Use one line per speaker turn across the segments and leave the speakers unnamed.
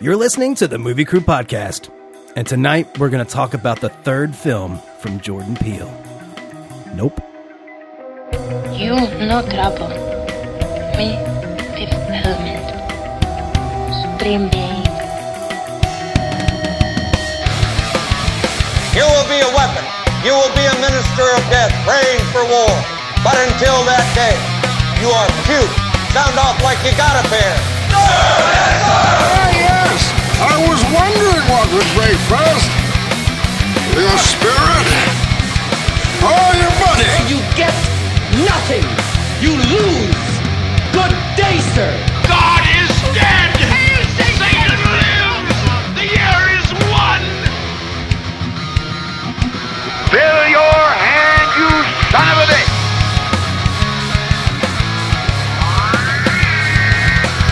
You're listening to the Movie Crew Podcast, and tonight we're going to talk about the third film from Jordan Peele. Nope.
You no trouble. Me, Fifth Element. Supreme Being.
You will be a weapon. You will be a minister of death, praying for war. But until that day, you are cute. Sound off like you got a pair.
Yes! I was wondering what would break first. Your spirit or your money?
You get nothing. You lose. Good day, sir.
God is dead! Satan lives! The year is one! Fill your hand, you son of a bitch!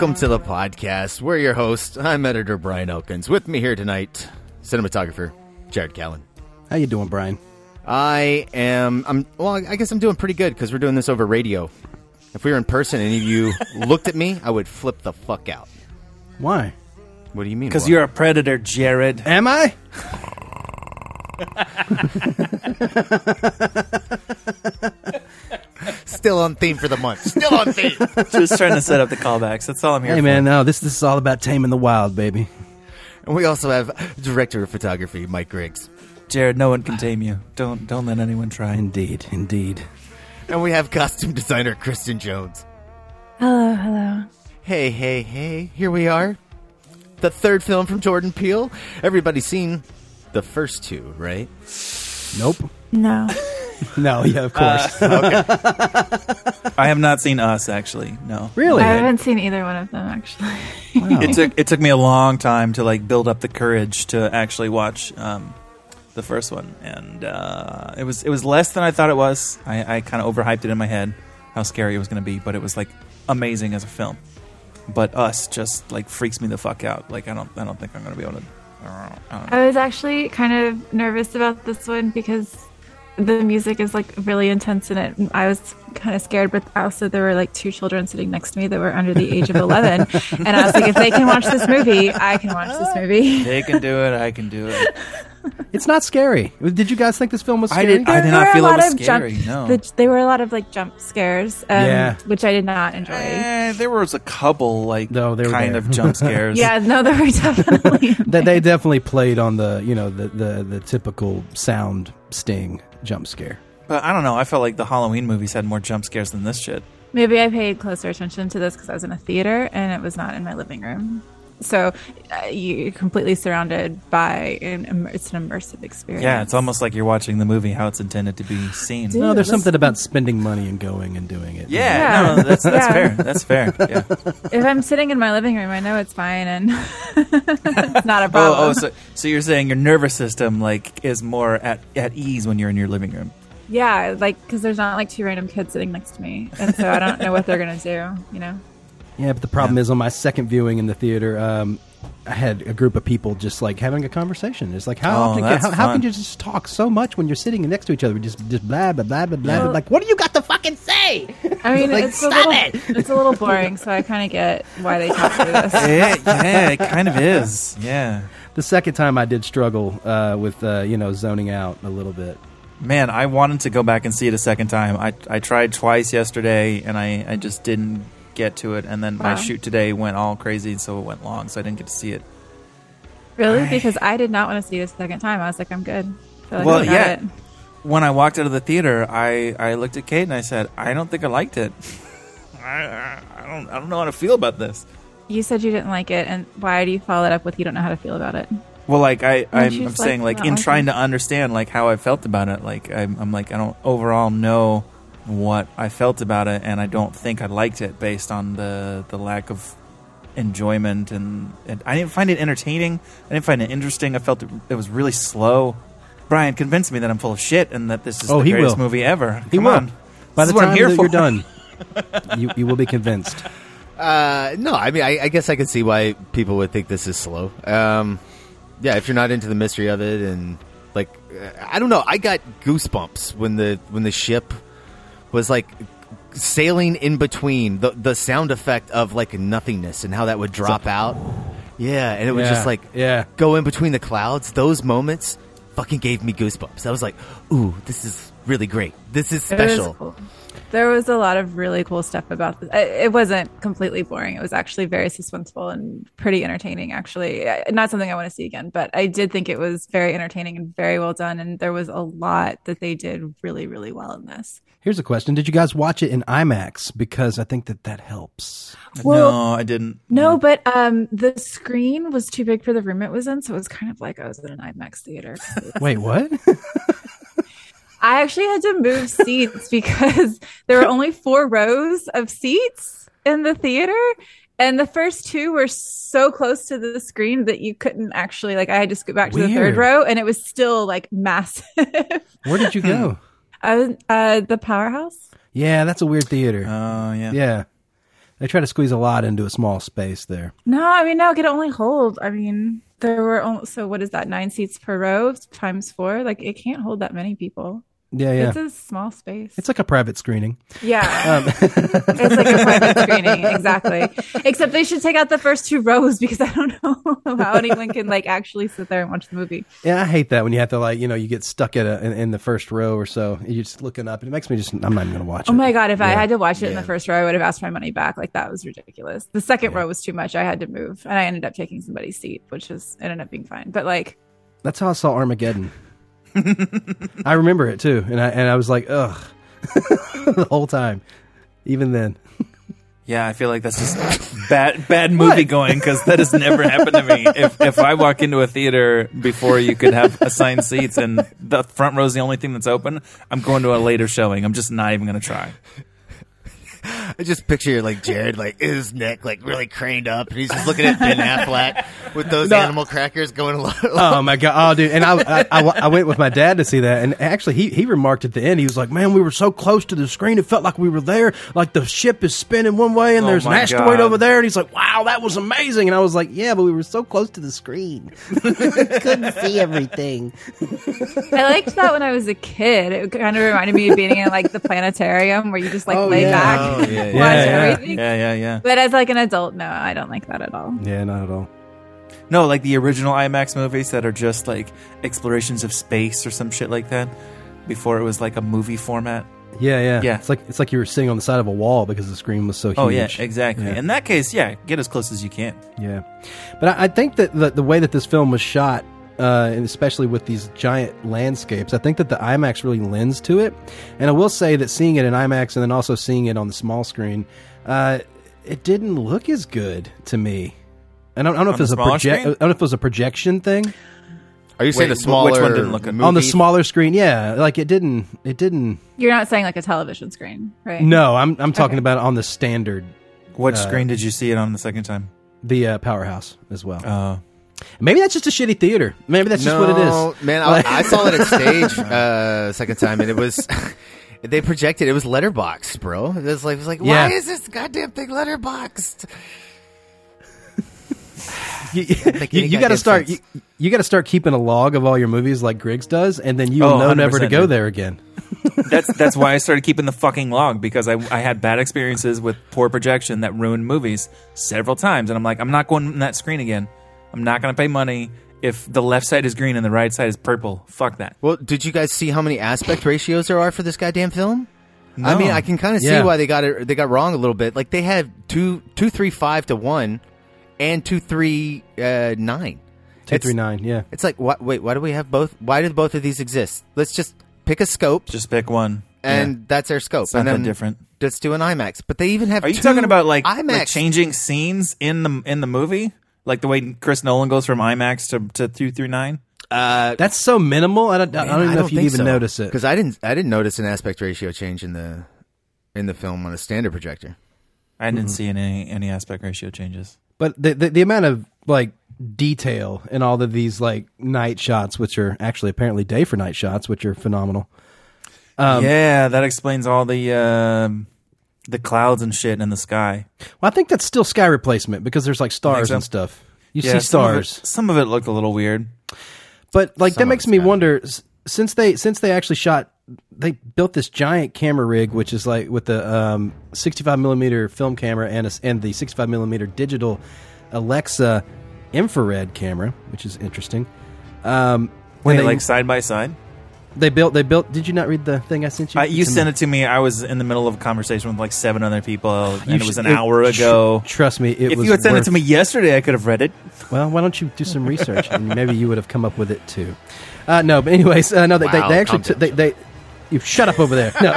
Welcome to the podcast. We're your hosts. I'm editor Brian Elkins. With me here tonight, cinematographer Jared Callen.
How you doing, Brian?
I am. I'm. Well, I guess I'm doing pretty good because we're doing this over radio. If we were in person, and any of you looked at me, I would flip the fuck out.
Why?
What do you mean?
Because you're a predator, Jared.
Am I?
still on theme for the month. Still on theme.
Just trying to set up the callbacks. That's all I'm here for.
Hey,
for.
man, no, this, this is all about taming the wild, baby.
and we also have director of photography Mike Griggs,
Jared, no one can tame you. Don't don't let anyone try.
Indeed, indeed.
and we have costume designer Kristen Jones.
Hello, hello.
Hey, hey, hey! Here we are, the third film from Jordan Peele. Everybody's seen the first two, right?
Nope.
No.
No, yeah, of course.
I have not seen Us actually. No.
really?
I haven't seen either one of them, actually.
It took it took me a long time to like build up the courage to actually watch um, the first one, and uh, it was it was less than I thought it was. I, I kind of overhyped it in my head how scary it was going to be, but it was like amazing as a film. But Us just like freaks me the fuck out. Like I don't I don't think I'm going to be able to. I.
I was actually kind of nervous about this one because the music is like really intense in it. I was kind of scared, but also there were like two children sitting next to me that were under the age of 11. and I was like, if they can watch this movie, I can watch this movie.
They can do it. I can do it.
It's not scary. Did you guys think this film was
I
scary?
did- I did not
were a
feel it
lot
was
of
scary,
Jump,
no.
the, there were a lot of like jump scares, um,
Yeah.
which I did not enjoy.
Eh, there was a couple like
No, they were
kind
there.
of jump scares.
Yeah, no, there were definitely.
They, they definitely played on the, you know, the, the, the typical sound sting jump scare.
But I don't know. I felt like the Halloween movies had more jump scares than this shit.
Maybe I paid closer attention to this because I was in a theater and it was not in my living room. So uh, you're completely surrounded by an im- it's an immersive experience.
Yeah, it's almost like you're watching the movie how it's intended to be seen.
Dude.
No, there's
let's-
something about spending money and going and doing it.
Yeah,
Yeah.
no, that's that's
Yeah.
fair. That's fair. Yeah.
if I'm sitting in my living room, I know it's fine and it's not a
Oh,
problem.
oh, so so you're saying your nervous system like is more at at ease when you're in your living room.
yeah, like because there's not like two random kids sitting next to me, and so I don't know what they're gonna do. You know.
Yeah, but the problem
Yeah.
is on my second viewing in the theater, um, I had a group of people just like having a conversation. It's like how
Oh,
often, how, how can you just talk so much when you're sitting next to each other? Just just blah blah blah blah blah.
Well-
like what do you got to fucking say?
I mean,
Like,
it's a
stop
little
it!
it's a little boring, so I kind of get why they talk through this.
Yeah, yeah, it kind of is. Yeah.
The second time I did struggle uh, with uh, you know zoning out a little bit.
Man, I wanted to go back and see it a second time. I I tried twice yesterday and I I just didn't get to it and then my shoot today went all crazy so it went long so I didn't get to see it.
Really? Because I did not want to see it a second time. I was like, I'm good. Like
Well,
I
yeah.
it.
When I walked out of the theater, I I looked at Kate and I said, "I don't think I liked it." I, I don't I don't know how to feel about this.
You said you didn't like it, and why do you follow it up with you don't know how to feel about it?
Well, like I, I'm, I'm
just,
saying,
like,
like in trying to understand, like how I felt about it. Like I'm, I'm like I don't overall know what I felt about it, and I don't think I liked it based on the the lack of enjoyment and, and I didn't find it entertaining. I didn't find it interesting. I felt it, it was really slow. Brian convinced me that I'm full of shit and that this is
Oh,
the
he
greatest
will.
movie ever.
He
Come
will.
on,
By
This
the
is what I'm
time that you're done, you you will be convinced.
Uh, no, I mean, I, I guess I can see why people would think this is slow. Um, yeah, if you're not into the mystery of it, and like, uh, I don't know, I got goosebumps when the when the ship was like sailing in between the the sound effect of like nothingness and how that would drop out. Yeah, and it would
Yeah,
just like
yeah.
go in between the clouds. Those moments fucking gave me goosebumps. I was like, ooh, this is really great. This is
It was
special.
cool. There was a lot of really cool stuff about this. It it wasn't completely boring. It was actually very suspenseful and pretty entertaining. Actually, not something I want to see again, but I did think it was very entertaining and very well done. And there was a lot that they did really, really well in this.
Here's a question: Did you guys watch it in IMAX? Because I think that that helps.
Well-
no, I didn't.
No, but um, the screen was too big for the room it was in, so it was kind of like I was in an IMAX theater.
Wait, what?
I actually had to move seats because there were only four rows of seats in the theater. And the first two were so close to the screen that you couldn't actually like I had to scoot back to the third row and it was still like massive.
Where did you go?
I was uh the powerhouse.
yeah, that's a weird theater.
Oh yeah.
yeah, they try to squeeze a lot into a small space there.
No, I mean no, it could only hold. I mean there were only, so what is that? Nine seats per row times four. Like it can't hold that many people.
Yeah, yeah.
It's a small space.
It's like a private screening.
Yeah. Um, it's like a private screening, exactly. Except they should take out the first two rows because I don't know how anyone can like actually sit there and watch the movie.
Yeah, I hate that when you have to like you know you get stuck at a in, in the first row or so. You're just looking up, and it makes me just I'm not even gonna watch oh it.
Oh my god, if I had to watch it in the first row, I would have asked my money back. Like that was ridiculous. The second row was too much. I had to move, and I ended up taking somebody's seat, which was ended up being fine. But like,
That's how I saw Armageddon. I remember it too, and I and I was like, ugh, the whole time. Even then,
Yeah, I feel like that's just bad bad movie going because that has never happened to me. If if I walk into a theater before you could have assigned seats and the front row is the only thing that's open, I'm going to a later showing. I'm just not even going to try.
I just picture like Jared, like his neck, like really craned up, and he's just looking at Ben Affleck with those
No.
animal crackers going along.
oh my god, oh dude, and I, I I I went with my dad to see that, and actually he he remarked at the end, he was like, man, we were so close to the screen, it felt like we were there, like the ship is spinning one way, and
Oh
there's an asteroid
God.
over there, and he's like, wow, that was amazing, and I was like, yeah, but we were so close to the screen, We couldn't see everything.
I liked that when I was a kid. It kind of reminded me of being in like the planetarium where you just like
Oh,
lay
yeah.
back,
Oh, yeah,
watch
yeah. Yeah,
everything.
Yeah, yeah, yeah.
But as like an adult, no, I don't like that at all.
Yeah, not at all.
No, like the original IMAX movies that are just like explorations of space or some shit like that. Before it was like a movie format.
Yeah, yeah,
Yeah.
It's like it's like you were sitting on the side of a wall because the screen was so huge.
Oh yeah, exactly.
Yeah.
In that case, yeah, get as close as you can.
Yeah, but I, I think that the, the way that this film was shot, uh, and especially with these giant landscapes, I think that the IMAX really lends to it. And I will say that seeing it in IMAX and then also seeing it on the small screen, uh, it didn't look as good to me. I don't, I don't know if
On
it was a
smaller
project. I don't know if it was a projection thing
Are you saying
Wait,
the smaller
which one didn't look
movie?
on the smaller screen. Yeah, like it didn't. It didn't.
You're not saying like a television screen, right?
No, I'm I'm talking
Okay.
about on the standard,
What
Uh,
screen did you see it on the second time?
the uh, powerhouse as well.
Uh,
Maybe that's just a shitty theater. Maybe that's just what it is.
No,
is.
Man, I, I saw it at stage uh, second time, and it was they projected. It was letterbox, bro. It was like, it was like,
Yeah.
why is this goddamn thing letterboxed?
you, you, you got to start. You, you got to start keeping a log of all your movies like Griggs does, and then you will
Oh,
know never to go
dude.
there again.
that's that's why I started keeping the fucking log because I I had bad experiences with poor projection that ruined movies several times, and I'm like, I'm not going on that screen again. I'm not going to pay money if the left side is green and the right side is purple. Fuck that.
Well, did you guys see how many aspect ratios there are for this goddamn film? I mean, I can kind of
Yeah.
see why they got it. They got wrong a little bit. Like they have two, two, three, five to one, and two, three, uh, nine.
Two
It's-
three nine. Yeah.
It's like, what? Wait, why do we have both? Why do both of these exist? Let's just pick a scope.
Just pick one.
and that's our scope.
It's not
and then
that different.
Let's do an IMAX. But they even have.
Are you
two
talking about like,
IMAX?
like changing scenes in the in the movie, like the way Chris Nolan goes from IMAX to to two through nine?
Uh,
That's so minimal. I don't, I don't even know if you even notice it.
because I didn't. I didn't notice an aspect ratio change in the in the film on a standard projector.
I
Mm-hmm.
didn't see any any aspect ratio changes.
But the, the the amount of like detail in all of these like night shots, which are actually apparently day for night shots, which are phenomenal. Um,
yeah, that explains all the um the clouds and shit in the sky.
Well, I think that's still sky replacement because there's like stars
so?
and stuff. You
Yeah,
see
some of it-
stars,
Some of, it, looked a little weird.
but like
Some
that makes me
gotta
wonder since they since they actually shot they built this giant camera rig which is like with the um, 65 millimeter film camera and a, and the 65 millimeter digital Alexa infrared camera which is interesting um,
Wait,
they,
like side by side?
They built they built did you not read the thing I sent you
Uh, you sent it to me. I was in the middle of a conversation with like seven other people, and
You
it was
should-
an hour
tr-
ago.
trust me it
if
was
you had sent it
worth-
to me yesterday, I could have read it.
Well, why don't you do some research and maybe you would have come up with it too. Uh, no, but anyways, uh, no, they,
Wow,
they, they actually
calm
took
down,
they, they you shut up over there. No,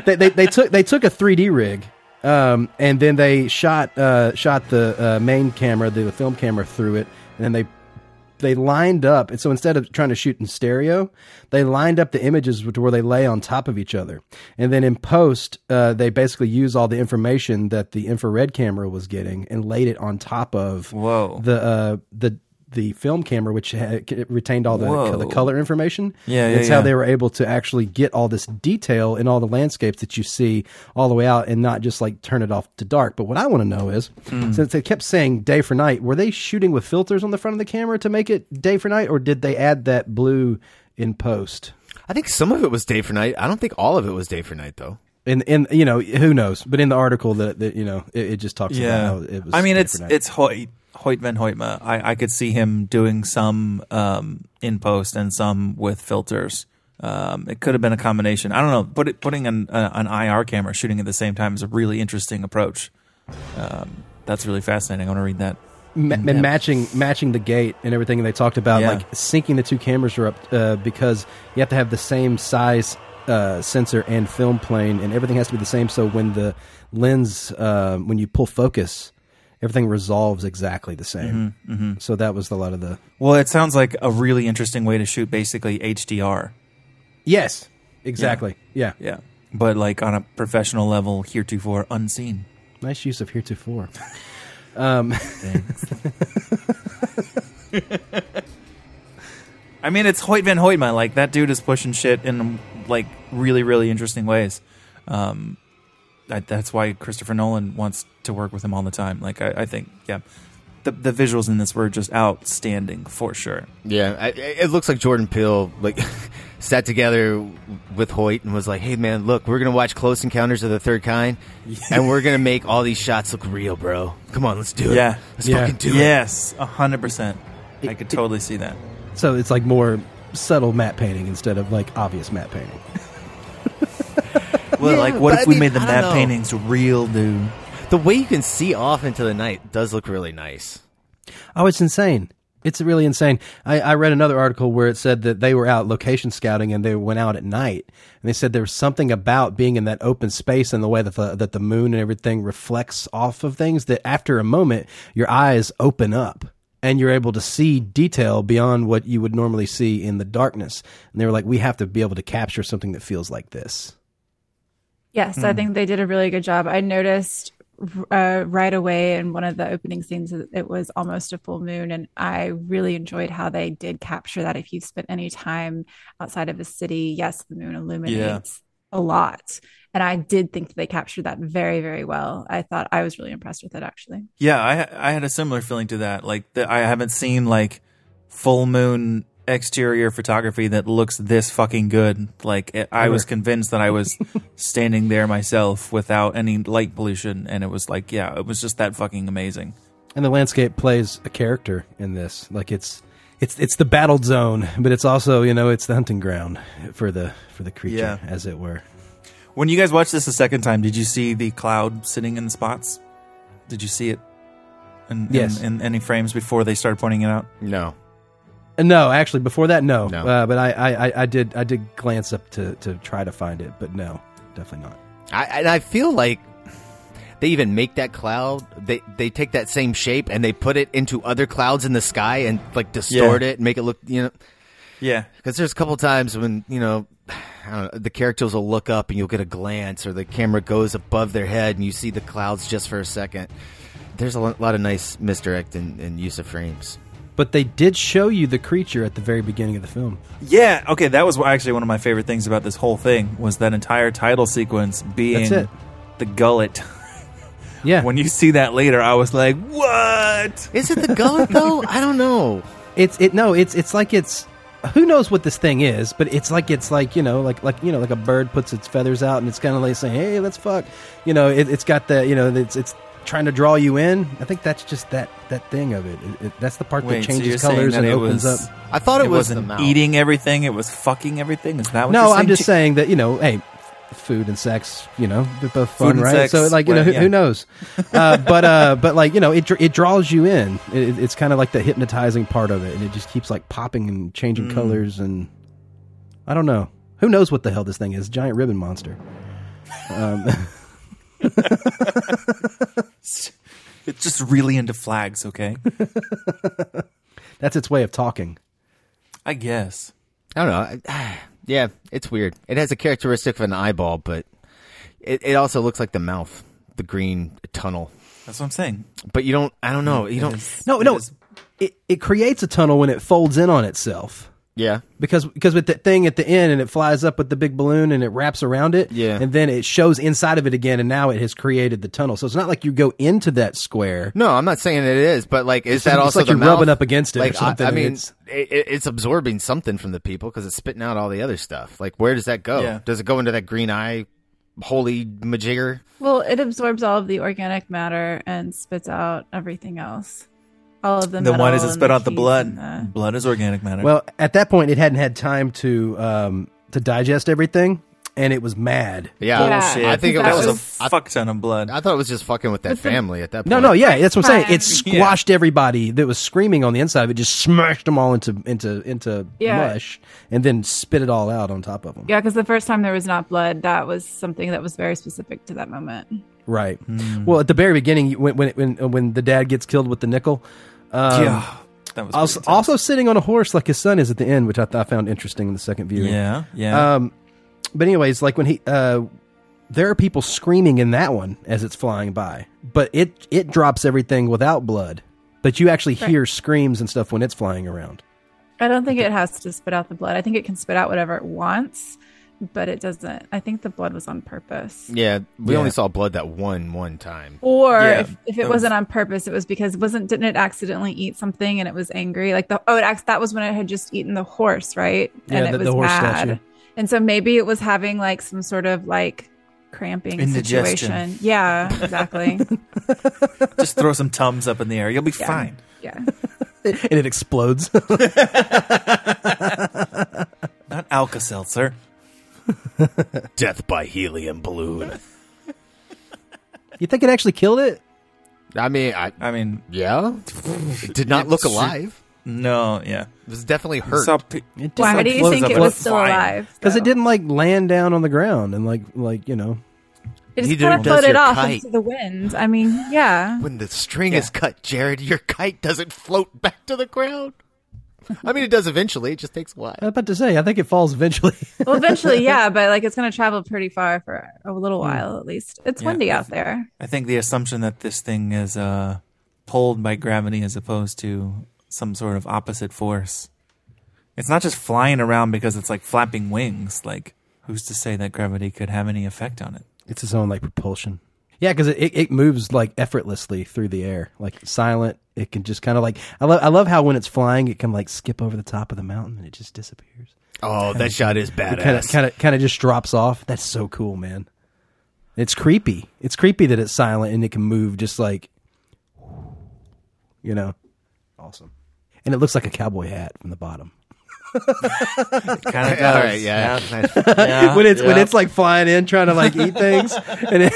they, they they took they took a 3D rig, um, and then they shot uh, shot the uh, main camera, the, film camera through it, and then they they lined up. And so instead of trying to shoot in stereo, they lined up the images to where they lay on top of each other. And then in post, uh, they basically use all the information that the infrared camera was getting and laid it on top of
Whoa.
the uh, the the film camera, which had, retained all the, the color information.
Yeah, yeah,
it's how they were able to actually get all this detail in all the landscapes that you see all the way out, and not just like turn it off to dark. But what I want to know is,
Hmm.
since they kept saying day for night, were they shooting with filters on the front of the camera to make it day for night, or did they add that blue in post?
I think some of it was day for night. I don't think all of it was day for night though.
And and you know who knows, but in the article that, that you know it, it just talks
Yeah,
about how it was.
I mean, it's
night.
it's Hoyte Hoyte van Hoytema. I I could see him doing some um, in post and some with filters. Um, it could have been a combination. I don't know. Put it, putting an uh, an IR camera shooting at the same time is a really interesting approach. Um, that's really fascinating. I want to read that.
Ma- and
depth.
matching matching the gate and everything. They talked about
Yeah.
like syncing the two cameras are up uh, because you have to have the same size uh, sensor and film plane, and everything has to be the same. So when the lens, uh, when you pull focus, everything resolves exactly the same.
Mm-hmm,
So that was a lot of the
Well, it sounds like a really interesting way to shoot basically HDR.
yes, exactly, yeah.
Yeah. But like on a professional level, heretofore unseen.
Nice use of heretofore. um,
I mean, it's Hoyte van Hoytema. Like that dude is pushing shit in like really, really interesting ways. Um, that, that's why Christopher Nolan wants to work with him all the time. Like I, I think, yeah, the the visuals in this were just outstanding for sure.
Yeah, I, it looks like Jordan Peele like sat together with Hoyte and was like, "Hey man, look, we're gonna watch Close Encounters of the Third Kind, and we're gonna make all these shots look real, bro. Come on, let's do it.
Yeah.
let's
Yeah.
fucking do it."
Yes, a hundred percent. I could totally see that.
so it's like more subtle matte painting instead of like obvious matte painting.
Well,
Yeah,
like, what if
I
we
mean,
made the map
know.
paintings real, dude?
The way you can see off into the night does look really nice.
Oh, it's insane. It's really insane. I, I read another article where it said that they were out location scouting and they went out at night, and they said there was something about being in that open space and the way that the that the moon and everything reflects off of things that after a moment your eyes open up and you're able to see detail beyond what you would normally see in the darkness. And they were like, we have to be able to capture something that feels like this.
Yes, I think they did a really good job. I noticed uh, right away in one of the opening scenes that it was almost a full moon, and I really enjoyed how they did capture that. If you've spent any time outside of the city, yes, the moon illuminates a lot, and I did think they captured that very, very well. I thought I was really impressed with it, actually.
Yeah, I I had a similar feeling to that. Like that, I haven't seen like full moon exterior photography that looks this fucking good. Like it, I was convinced that I was standing there myself without any light pollution, and it was like, yeah, it was just that fucking amazing.
And the landscape plays a character in this. Like it's it's it's the battled zone, but it's also you know it's the hunting ground for the for the creature,
Yeah.
as it were.
When you guys watched this a second time, did you see the cloud sitting in the spots? Did you see it? In, in-
Yes.
In, any frames before they started pointing it out?
No,
No, actually, before that, no.
No.
Uh, but I, I, I- I did I did glance up to, to try to find it, but no, definitely not.
I, and I feel like they even make that cloud. They they take that same shape and they put it into other clouds in the sky and like distort
Yeah.
it and make it look you know.
Yeah.
Because there's a couple times when you know, I don't know, the characters will look up and you'll get a glance, or the camera goes above their head and you see the clouds just for a second. There's a lo- lot of nice misdirect and, and use of frames.
But they did show you the creature at the very beginning of the film.
Yeah, okay, that was actually one of my favorite things about this whole thing was that entire title sequence being
That's it.
the gullet.
Yeah,
When you see that later, I was like, "What?
Is it the gullet though? I don't know.
it's it no, it's it's like it's who knows what this thing is, but it's like it's like you know like like you know like a bird puts its feathers out and it's kind of like saying hey let's fuck, you know it, it's got the you know it's it's trying to draw you in. I think that's just that that thing of it. It- it- that's the part
Wait,
that changes
saying
colors
that
and opens
was-
up.
I thought it,
It
was
wasn't
mouth.
eating everything; it was fucking everything. Is that what?
No,
you're
I'm just saying that you know, hey, food and sex, you know, they're both fun, right?
sex,
so like you know, who,
yeah.
who knows? Uh, but uh, but like you know, it it draws you in. It, it's kind of like the hypnotizing part of it, and it just keeps like popping and changing
Mm.
colors, and I don't know. Who knows what the hell this thing is? Giant ribbon monster. Um,
It's just really into flags. Okay,
that's its way of talking.
I guess.
I don't know. Yeah, it's weird. It has a characteristic of an eyeball, but it, it also looks like the mouth, the green tunnel.
That's what I'm saying.
But you don't. I don't know. You
It
don't.
is-
No,
it
no, it it creates a tunnel when it folds in on itself.
Yeah.
because because with that thing at the end and it flies up with the big balloon and it wraps around it
Yeah.
and then it shows inside of it again and now it has created the tunnel so it's not like you go into that square
No, I'm not saying it is, but like, is
It's
that
like-
also
like
the
you're
mouth?
rubbing up against it
Like, I-
something,
I,
and
mean,
it's-
it, it- it's absorbing something from the people because it's spitting out all the other stuff. Like, where does that go?
Yeah.
Does it go into that green eye, holy majigger?
Well, it absorbs all of the organic matter and spits out everything else. All of the
Then why does it spit out the blood?
the-
Blood is organic matter.
well at that point it hadn't had time to um to digest everything and it was mad
Yeah,
Yeah,
Bullshit.
I think it
that
that was
was.
a
I,
fuck ton of blood.
I thought it was just fucking with that
Listen-
family at that point.
no no yeah that's what I'm saying it
Fine.
squashed everybody that was screaming on the inside of it just smashed them all into into into
Yeah.
mush and then spit it all out on top of them
Yeah, because the first time there was not blood, that was something that was very specific to that moment.
Right
Hmm.
well at the very beginning when when when when the dad gets killed with the nickel um,
yeah, that was
Also, also sitting on a horse like his son is at the end, which I, th- I found interesting in the second viewing.
Yeah, yeah.
Um, but anyways, like when he, uh, there are people screaming in that one as it's flying by, but it it drops everything without blood. But you actually
Right.
hear screams and stuff when it's flying around.
I don't think it has to spit out the blood. I think it can spit out whatever it wants, but it doesn't. I think the blood was on purpose.
Yeah, we
Yeah.
only saw blood that one one time.
Or
Yeah,
if, if
that
it
was-
wasn't on purpose, it was because wasn't didn't it accidentally eat something and it was angry? Like the oh, it that was when it had just eaten the horse, right?
Yeah,
and
the-
it was
the horse
mad.
statue.
And so maybe it was having like some sort of like cramping
Indigestion.
situation. Yeah, exactly.
Just throw some tums up in the air. You'll be
Yeah.
fine.
yeah.
and it explodes.
Not Alka Seltzer.
Death by helium balloon.
you think it actually killed it?
I mean, I
I mean,
yeah, it did not look
It's-
alive.
no, yeah.
It was definitely hurt.
Saw pe-
It just,
Why
like,
do you think it was still
fine.
alive?
Because it didn't like land down on the ground and like like you know.
It just kind of floated off
kite.
into the wind. I mean, yeah.
when the string is cut, Jared, your kite doesn't float back to the ground. I mean, it does eventually. It just takes a while.
I was about to say, I think it falls eventually.
Well, eventually, yeah, but like it's going to travel pretty far for a little while at least. It's
Yeah.
windy out there.
I think the assumption that this thing is uh, pulled by gravity as opposed to some sort of opposite force. It's not just flying around because it's like flapping wings. Like, who's to say that gravity could have any effect on it?
It's its own like propulsion. Yeah, because it, it, moves like effortlessly through the air, like silent. It can just kind of like I love I love how when it's flying, it can like skip over the top of the mountain and it just disappears.
Oh, that shot is
It kind of
badass.
kind of kind of just drops off. That's so cool, man. It's creepy. It's creepy that it's silent and it can move just like, you know, awesome. And it looks like a cowboy hat from the bottom.
Kind of
All right, yeah.
when it's when it's like flying in trying to like eat things and it,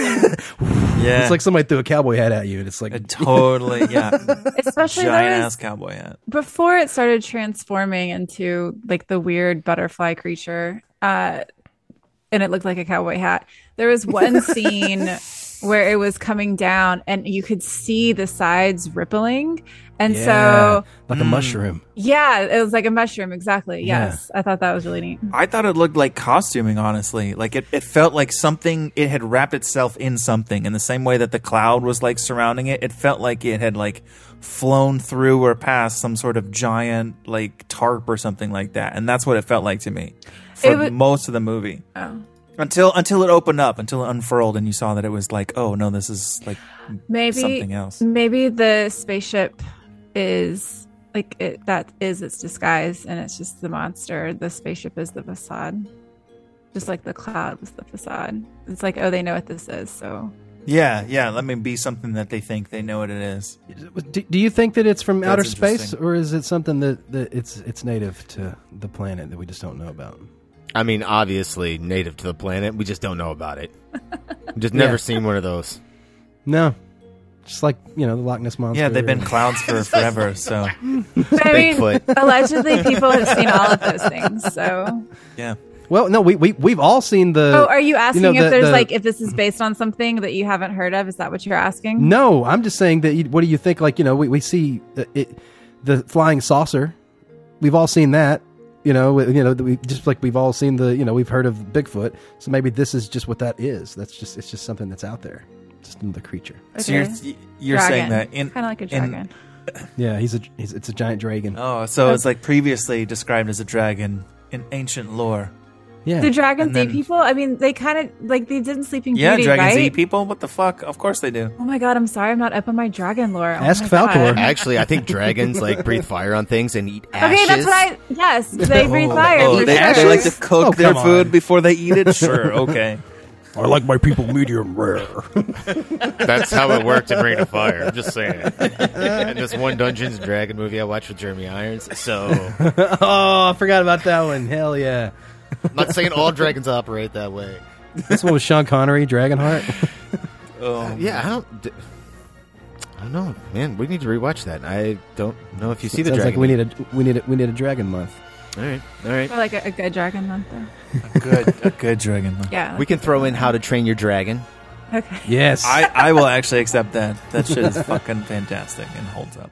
Yeah.
It's like somebody threw a cowboy hat at you, and it's like
totally, yeah.
Especially
Giant ass cowboy hat.
before it started transforming into like the weird butterfly creature, uh, and it looked like a cowboy hat. There was one scene where it was coming down, and you could see the sides rippling, and
yeah,
so
like a mm. mushroom.
yeah, it was like a mushroom. Exactly.
Yeah.
Yes, I thought that was really neat.
I thought it looked like costuming, honestly. Like it, it felt like something it had wrapped itself in something in the same way that the cloud was like surrounding it. It felt like it had like flown through or past some sort of giant like tarp or something like that. And that's what it felt like to me for
It wa-
most of the movie.
Oh.
Until until it opened up, until it unfurled and you saw that it was like, oh no, this is like
maybe
something else.
Maybe the spaceship is like it that is its disguise and it's just the monster. The spaceship is the facade. Just like the cloud was the facade. It's like, oh, they know what this is, so
Yeah, yeah. Let me be something that they think they know what it is.
Do, do you think that it's from
That's
outer space, or is it something that, that it's it's native to the planet that we just don't know about?
I mean, obviously native to the planet. We just don't know about it. Just never
Yeah.
seen one of those.
No, just like you know the Loch Ness monster.
Yeah, they've been
and-
clouds for forever. So
I mean,
Bigfoot.
allegedly people have seen all of those things. So
yeah,
Well, no, we we we've all seen the.
Oh, are you asking
know,
if there's
the-
like if this is based on something that you haven't heard of? Is that what you're asking?
No, I'm just saying that. You, what do you think? Like you know, we we see the, it, the flying saucer. We've all seen that. You know, we- you know, we just like we've all seen the. You know, we've heard of Bigfoot. So maybe this is just what that is. That's just it's just something that's out there. Just another creature.
So you're you're saying that in
kind of like a
in-
dragon.
Yeah, he's a he's it's a giant dragon.
Oh, so it's like previously described as a dragon in ancient lore.
Yeah,
Do dragons
And then-
eat people? I mean, they kind of like they did in Sleeping
Yeah,
Beauty,
dragons
right?
eat people. What the fuck? Of course they do.
Oh my god, I'm sorry, I'm not up on my dragon lore. Oh
Ask
my Falkor.
Actually, I think dragons like breathe fire on things and eat ashes.
Okay, that's what I. Yes, they breathe oh, fire.
Oh, they,
sure.
they like to cook
Oh,
their food
on.
before they eat it. Sure, okay.
I like my people medium rare.
That's how it worked in Reign of Fire. I'm just saying. and this one Dungeons and Dragon movie I watched with Jeremy Irons. So
oh, I forgot about that one. Hell yeah,
I'm not saying all dragons operate that way.
this one was Sean Connery, Dragonheart.
Oh,
Yeah, I don't. d- I don't know, man. We need to rewatch that. I don't know if you see the
Sounds
dragon.
like we need a we need a, we need a dragon month.
All right, all right.
Or like a, a good dragon month, though.
good, a good dragon. Month.
Yeah.
We can throw in How to Train Your Dragon.
Okay.
Yes,
I, I will actually accept that. That shit is fucking fantastic and holds up.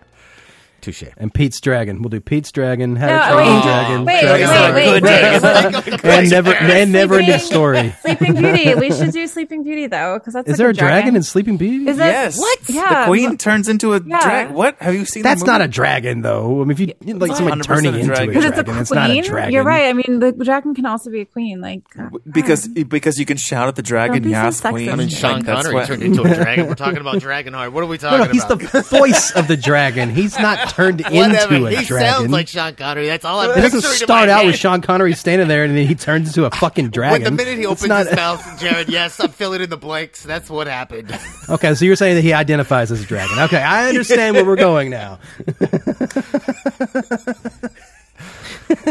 Touche.
and Pete's dragon. We'll do Pete's dragon. How
No,
to Train
wait,
Your Dragon.
wait,
Dragon
wait,
Heart.
wait, wait, wait.
and never and never ending
Sleeping-
story.
Sleeping Beauty. We should do Sleeping Beauty though, because that's
Is
like
there
a
a dragon in Sleeping Beauty?
Is it?
Yes.
What? Yeah.
The queen turns into a
Yeah.
dragon. What? Have you seen
That's
that
not a dragon, though. I mean, if you you like
It's
somebody
100%
turning
a
into a
dragon.
Because
dragon,
it's
it's, not a
queen.
dragon.
You're right. I mean, the dragon can also be a queen. Like
because because you can shout at the dragon,
Don't be so
yes, queen.
I mean,
Sean
Like, that's
Connery
what-
turned into a dragon. We're talking about Dragonheart. What are we talking
no, he's
about?
the voice of the dragon. He's not turned into a
he
dragon.
sounds like Sean Connery. That's all I'm
it doesn't
picturing in
start
my
out
head.
with Sean Connery standing there and then he turns into a fucking dragon.
When the minute he
It's
opens
not-
his mouth, Jared, yes, I'm filling in the blanks. That's what happened.
Okay, so you're saying that he identifies as a dragon. Okay, I understand where we're going now.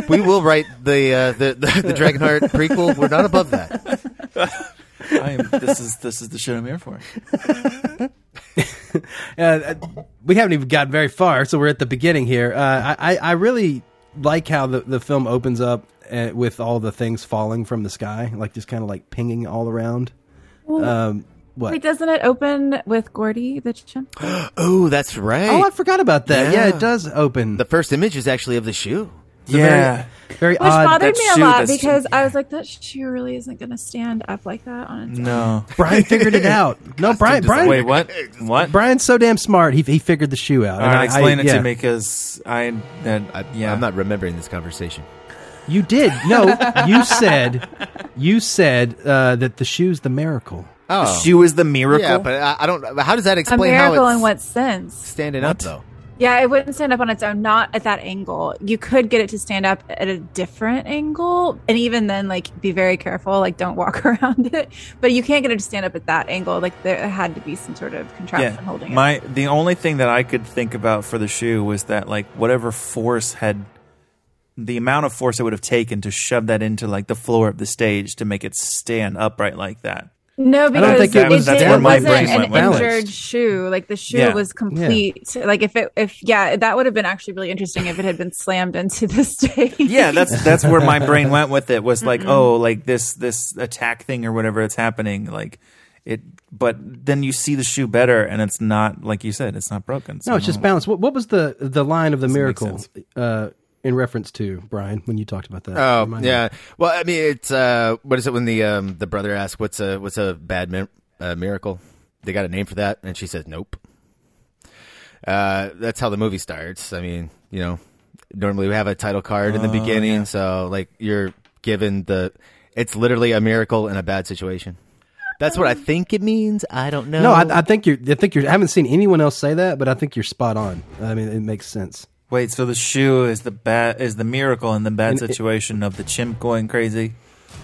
we will write the uh, the, the the Dragonheart prequel. We're not above that.
I am, this is this is the shit I'm here for.
Uh, we haven't even gotten very far, so we're at the beginning here. Uh, I, I I really like how the, the film opens up uh, with all the things falling from the sky, like just kind of like pinging all around. Um, what?
wait, doesn't it open with Gordy the chimp?
Oh, that's right.
oh, I forgot about that. Yeah,
Yeah.
it does open.
the first image is actually of the shoe.
It's a
Yeah.
very, very
Which
odd.
bothered
that
me a
shoe-
lot
that's-
because I was like, that shoe really isn't going to stand up like that on its own.
No.
Brian figured it out. No, Brian. Brian.
Wait, what? What?
Brian's so damn smart. He he figured the shoe out.
All
And I,
explain
I,
it
yeah.
to me because I,
I,
yeah.
I'm not remembering this conversation.
You did. No, you said you said uh, that the shoe's the miracle.
Oh,
The shoe is the miracle.
yeah, but I, I don't. How does that
A
explain
miracle
how it's
in what sense?
standing up though?
Yeah, it wouldn't stand up on its own, not at that angle. You could get it to stand up at a different angle, and even then, like, be very careful, like, don't walk around it. But you can't get it to stand up at that angle. Like, there had to be some sort of contraption
yeah.
holding it.
My the only thing that I could think about for the shoe was that like whatever force had the amount of force it would have taken to shove that into like the floor of the stage to make it stand upright like that.
No,
don't
because
think it
it,
was-
did,
that's
it
where my
wasn't an
went balanced.
injured shoe. Like the shoe
Yeah.
was complete. Like if it, if yeah, that would have been actually really interesting if it had been slammed into the stage.
yeah, that's that's where my brain went with it. Was like, oh, like this this attack thing or whatever it's happening, like it. But then you see the shoe better, and it's not like you said, it's not broken. So
No, it's just balanced. What, what was the the line of the miracle uh, in reference to Brian when you talked about that?
Oh
Remind me.
yeah. Well, I mean, it's uh, what is it when the um, the brother asks what's a what's a bad mi- uh, miracle? They got a name for that, and she says nope. Uh, that's how the movie starts. I mean, you know, normally we have a title card in the
Oh,
beginning,
yeah.
so like you're given the. It's literally a miracle in a bad situation. That's what I think it means. I don't know.
No, I, I think you're. I think you're. I haven't seen anyone else say that, but I think you're spot on. I mean, it makes sense.
Wait, so the shoe is the bad is the miracle in the bad
And it-
situation of the chimp going crazy.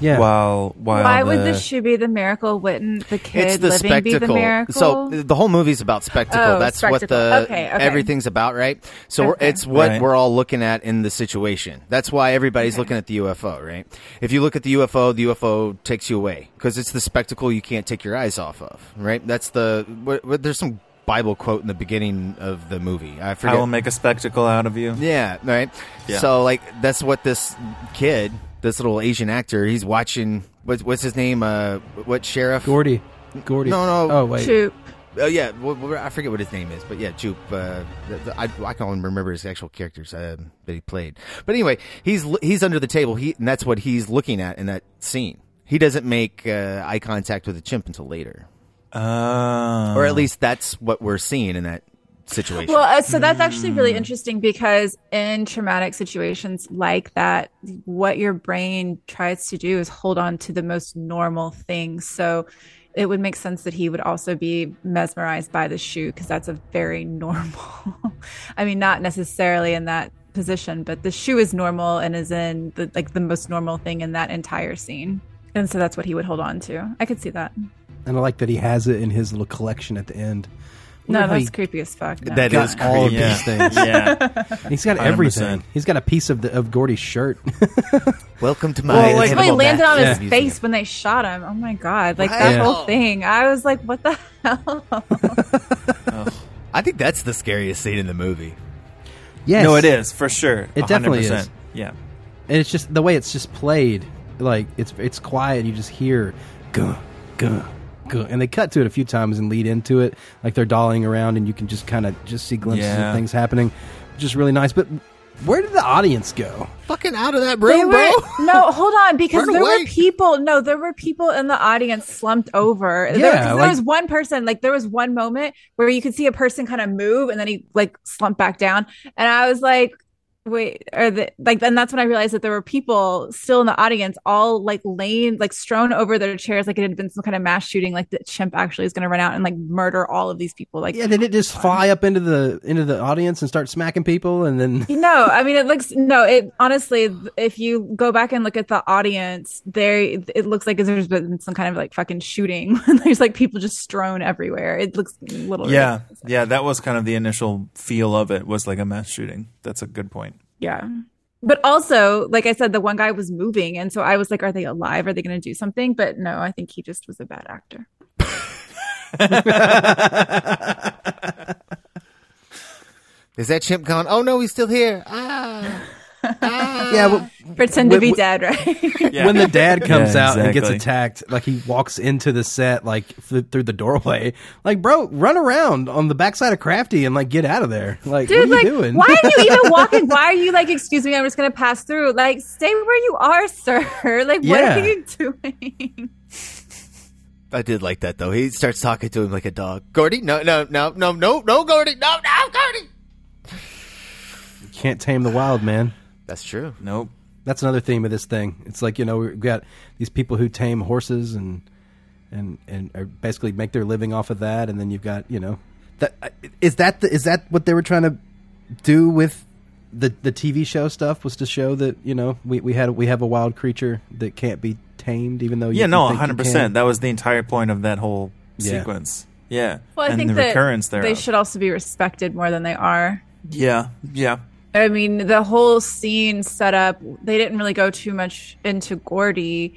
Yeah.
While while
Why
the,
would the shoe be the miracle? Wouldn't the kid
it's the
living
spectacle.
be the miracle?
So the whole movie's about spectacle.
Oh,
That's what the
Okay, okay.
everything's about, right? So we're
Okay.
it's what
Right.
we're all looking at in the situation. That's why everybody's looking at the UFO, right? If you look at the UFO, the UFO takes you away because it's the spectacle you can't take your eyes off of, right? That's the what, what, there's some Bible quote in the beginning of the movie. I forget.
I
forget.
will make a spectacle out of you.
Yeah, right.
Yeah.
So like that's what this kid, this little Asian actor, he's watching. What, what's his name? Uh, what sheriff?
Gordy. Gordy.
No, no.
Oh wait.
Shoot.
Oh yeah, well, well, I forget what his name is, but yeah, Jupe. Uh, the, the, I, I can't remember his actual characters uh, that he played. But anyway, he's he's under the table. He and that's what he's looking at in that scene. He doesn't make uh, eye contact with the chimp until later,
Oh.
or at least that's what we're seeing in that situation.
Well, uh, so that's actually really interesting because in traumatic situations like that, what your brain tries to do is hold on to the most normal things. So it would make sense that he would also be mesmerized by the shoe because that's a very normal. I mean, not necessarily in that position, but the shoe is normal and is in the like the most normal thing in that entire scene. And so that's what he would hold on to. I could see that.
And I like that he has it in his little collection at the end.
No, that's
he
creepy as fuck. No.
That
got
is
all of
creepy.
these things.
yeah.
He's got
100%.
everything. He's got a piece of the, of Gordy's shirt.
Welcome to my.
Well, like-
he landed on his
Museum.
face when they shot him. Oh my god! Like
Wow.
that
Yeah.
whole thing. I was like, "What the hell?" Oh.
I think that's the scariest scene in the movie.
yes.
No, it is for sure.
It definitely
100%.
is.
Yeah.
And it's just the way it's just played. Like it's it's quiet. You just hear, guh, guh, guh, and they cut to it a few times and lead into it, like they're dollying around, and you can just kind of just see glimpses
Yeah.
of things happening, which is really nice. But where did the audience go?
Fucking out of that
They
room,
were
bro.
no, hold on, because
Run
there
away.
were people. No, there were people in the audience slumped over. there,
Yeah,
'cause there
like-
was one person. Like there was one moment where you could see a person kind of move, and then he like slumped back down, and I was like. Wait, or the like, and that's when I realized that there were people still in the audience, all like laying, like strewn over their chairs, like it had been some kind of mass shooting. Like the chimp actually is going to run out and like murder all of these people. Like,
Yeah, did it just fly up into the into the audience and start smacking people, and then
No, I mean it looks no. It honestly, if you go back and look at the audience, there it looks like there's been some kind of like fucking shooting. there's like people just strewn everywhere. It looks a little
Yeah. Yeah. That was kind of the initial feel of it was like a mass shooting. That's a good point.
Yeah. But also, like I said, the one guy was moving, and so I was like, "Are they alive? Are they going to do something?" But no, I think he just was a bad actor.
Is that chimp gone? Oh no, he's still here. Ah.
Yeah, ah. well,
Pretend to be
wh-
dead, right?
Yeah.
when the dad comes
Yeah,
out and gets attacked, like he walks into the set like th- through the doorway, like bro, run around on the backside of Crafty and like get out of there. Like,
Dude,
what are
like,
you doing?
why are you even walking? Why are you like, excuse me, I'm just gonna pass through? Like, stay where you are, sir. Like, what
Yeah.
are you doing?
I did like that though. He starts talking to him like a dog. Gordy, no, no, no, no, no, no, Gordy, no, no, Gordy.
You can't tame the wild, man.
That's true.
Nope.
That's another theme of this thing. It's like you know we've got these people who tame horses and and and are basically make their living off of that, and then you've got you know that is that the, is that what they were trying to do with the the TV show stuff was to show that you know we we had we have a wild creature that can't be tamed, even though you
Yeah, no,
think
hundred percent. That was the entire point of that whole
Yeah.
sequence. Yeah.
Well, I
and
think
the
that
recurrence there.
they should also be respected more than they are.
Yeah. Yeah.
I mean, the whole scene set up, they didn't really go too much into Gordy,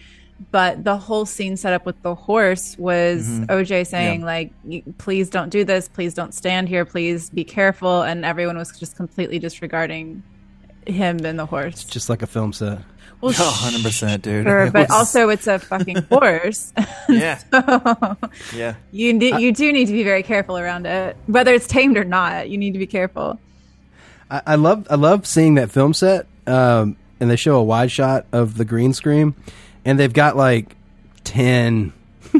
but the whole scene set up with the horse was
Mhm.
OJ saying
Yeah.
like, "Please don't do this. Please don't stand here. Please be careful." And everyone was just completely disregarding him and the horse.
Just like a film set.
Well,
Oh, 100%, dude.
Sure, but
was-
also it's a fucking horse.
Yeah.
So,
Yeah.
you ne- you do need to be very careful around it, whether it's tamed or not. You need to be careful.
I, I love I love seeing that film set, um, and they show a wide shot of the green screen, and they've got like ten,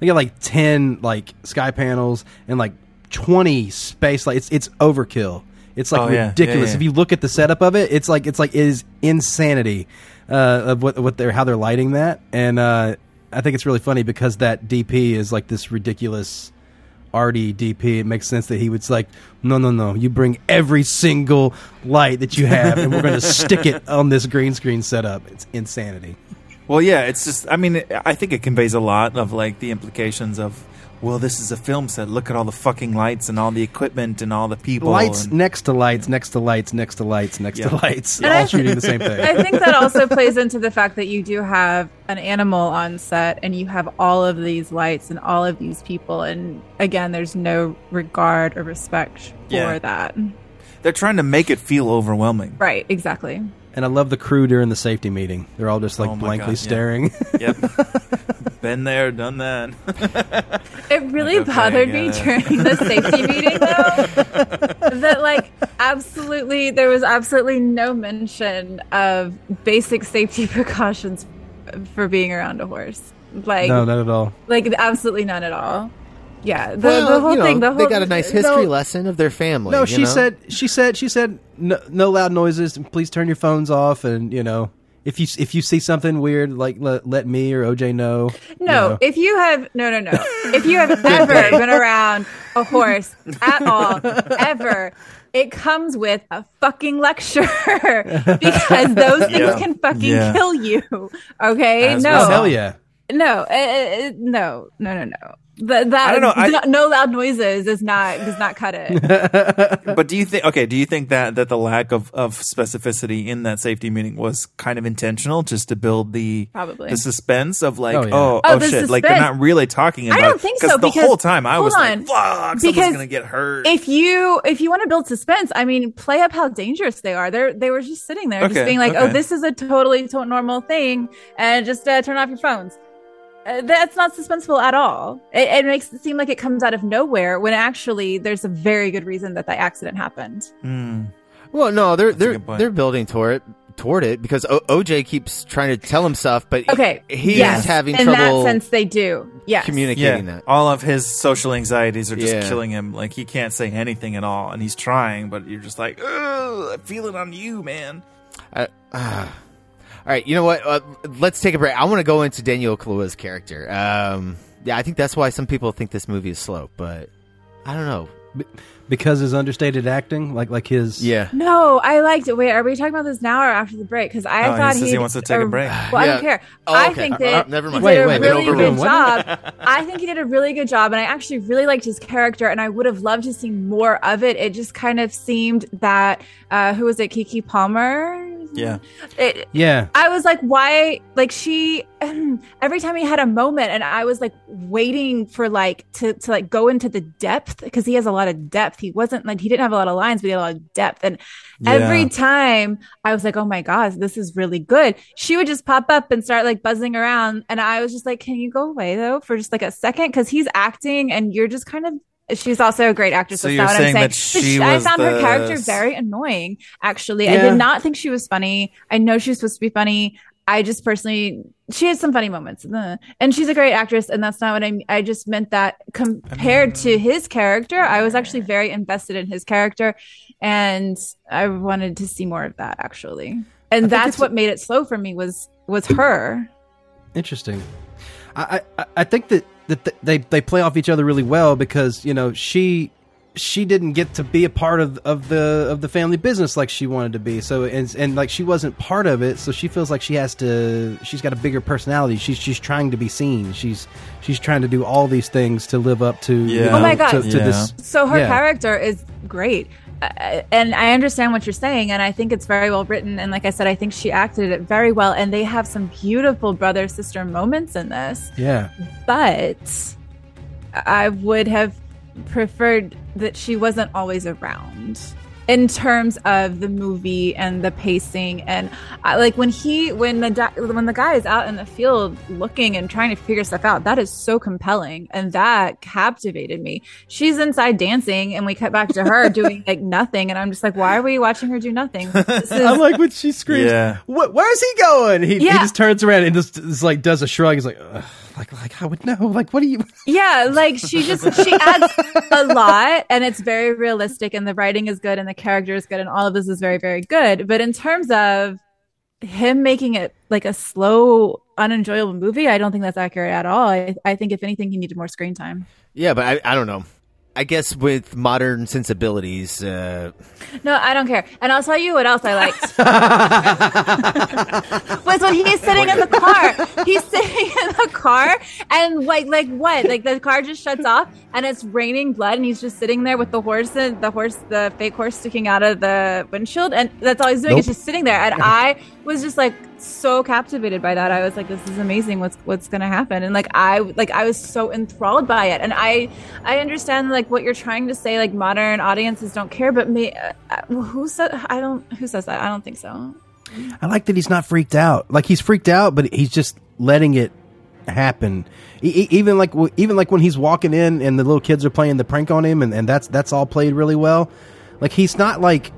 they got like ten like sky panels and like twenty space lights. It's, it's overkill. It's like
Oh, yeah. Yeah,
ridiculous.
yeah.
If you look at the setup of it, it's like it's like it is insanity uh, of what what they're how they're lighting that, and uh, I think it's really funny because that DP is like this ridiculous arty DP. It makes sense that he would like, no, no, no. You bring every single light that you have, and we're going to stick it on this green screen setup. It's insanity.
Well, yeah, it's just. I mean, I think it conveys a lot of like the implications of. Well, this is a film set. Look at all the fucking lights and all the equipment and all the people.
lights
and-
next to lights, next to lights, next to lights, next
Yeah.
to lights,
And
all
I-
shooting the same thing.
I think that also plays into the fact that you do have an animal on set and you have all of these lights and all of these people. And again, there's no regard or respect for
Yeah.
that.
They're trying to make it feel overwhelming.
Right, exactly.
And I love the crew during the safety meeting. They're all just like
Oh
blankly
God, yeah.
staring.
Yep. Been there, done that.
It really
Okay,
bothered me
yeah.
during the safety meeting, though, that like absolutely there was absolutely no mention of basic safety precautions for being around a horse. Like,
no, not at all.
like absolutely none at all. Yeah, the,
well,
the whole
you know,
thing. The whole
they got a nice history
No.
lesson of their family.
No,
you
she
know?
said. She said. She said. No, no loud noises. And please turn your phones off. And you know, if you if you see something weird, like let, let me or OJ know. you
No,
know.
if you have no, no, no. If you have ever been around a horse at all, ever, it comes with a fucking lecture because those things
Yeah.
can fucking
Yeah.
kill you. Okay,
As
no,
we
Oh hell yeah!
no, uh, uh, no, no, no, no. That, that
I don't know, I-
no, no loud noises does not does not cut it.
But do you think? Okay, do you think that that the lack of of specificity in that safety meeting was kind of intentional, just to build the
Probably.
the suspense of like,
Oh,
oh,
yeah.
oh,
Oh, the
shit, like they're not really talking about.
I don't think so
the whole time I was
on.
like, fuck,
Because
someone's gonna get hurt.
if you if you want to build suspense, I mean, play up how dangerous they are. They're they were just sitting there,
Okay,
just being like, "Oh, this is a totally to- normal thing," and just uh, turn off your phones. Uh, that's not suspenseful at all. It, it makes it seem like it comes out of nowhere when actually there's a very good reason that that accident happened.
Hmm.
Well, no, they're
a
they're they're building toward it toward it because o- OJ keeps trying to tell him stuff, but
Okay,
he's
yes,
having
in
trouble
that sense. They do, yes.
communicating
yeah,
that.
all of his social anxieties are just
Yeah.
killing him. Like he can't say anything at all, and he's trying, but you're just like, Ugh, I feel it on you, man.
Uh, ah. All right, you know what? Uh, let's take a break. I want to go into Daniel Kaluuya's character. Um, yeah, I think that's why some people think this movie is slow, but I don't know.
Because his understated acting, like like his
Yeah,
No, I liked it. Wait, are we talking about this now or after the break? Because I
No, he
thought
says he
he'd-
wants to take a break.
Well, I don't care.
Oh,
I think
Uh,
that
uh, never mind.
he
Wait,
did
wait,
a
been
really good job. I think he did a really good job, and I actually really liked his character, and I would have loved to see more of it. It just kind of seemed that uh, who was it, Keke Palmer?
Yeah.
It,
yeah.
I was like, why? Like she, every time he had a moment, and I was like waiting for like to to like go into the depth because he has a lot of depth. He wasn't like he didn't have a lot of lines, but he had a lot of depth. And every time I was like, oh my gosh, this is really good. She would just pop up and start like buzzing around, and I was just like, can you go away though for just like a second? Because he's acting, and you're just kind of. She's also a great actress.
So you're saying
I'm
that
saying. But
she
I
was
found her character very annoying. Actually, I did not think she was funny. I know she was supposed to be funny. I just personally, she has some funny moments, uh, and she's a great actress. And that's not what I. mean. I just meant that compared to mm. his character, I was actually very invested in his character, and I wanted to see more of that actually. And that's what made it slow for me was was her.
Interesting. I, I, I think that, that they they play off each other really well because you know she she didn't get to be a part of of the of the family business like she wanted to be. So and and like she wasn't part of it, so she feels like she has to. She's got a bigger personality. She's she's trying to be seen. She's she's trying to do all these things to live up to. you know,
Oh my God.
To, to
Yeah.
this.
So her
Yeah.
character is great. uh, and I understand what you're saying, and I think it's very well written. And like I said, I think she acted it very well, and they have some beautiful brother sister moments in this.
Yeah.
But I would have preferred that she wasn't always around in terms of the movie and the pacing. And I, like when he when the when the guy is out in the field looking and trying to figure stuff out that is so compelling. And that captivated me. She's inside dancing and we cut back to her doing like nothing. And i'm just like why are we watching her do nothing? This is,
I like when she screams,
Yeah.
Where's he going?" He, he just turns around and just, just like does a shrug. He's like, Ugh, "Like, like I would know. Like, what do you?"
yeah like she just she adds a lot and it's very realistic and the writing is good and the character is good and all of this is very very good but in terms of him making it like a slow unenjoyable movie i don't think that's accurate at all i, I think if anything he needed more screen time
Yeah, but I, I don't know. I guess with modern sensibilities, uh,
no i don't care. And i'll tell you what else i liked. Was when he's sitting in the car. He's sitting in the car and like like what? Like the car just shuts off and it's raining blood and he's just sitting there with the horse and the horse the fake horse sticking out of the windshield and that's all he's doing is just sitting there. And i was just like so captivated by that i was like this is amazing what's what's gonna happen and like i like i was so enthralled by it and i i understand like what you're trying to say like modern audiences don't care but me uh, uh, who said i don't who says that i don't think so
I like that he's not freaked out. Like he's freaked out, but he's just letting it happen. E- even like even like when he's walking in and the little kids are playing the prank on him, and, and that's that's all played really well. Like he's not like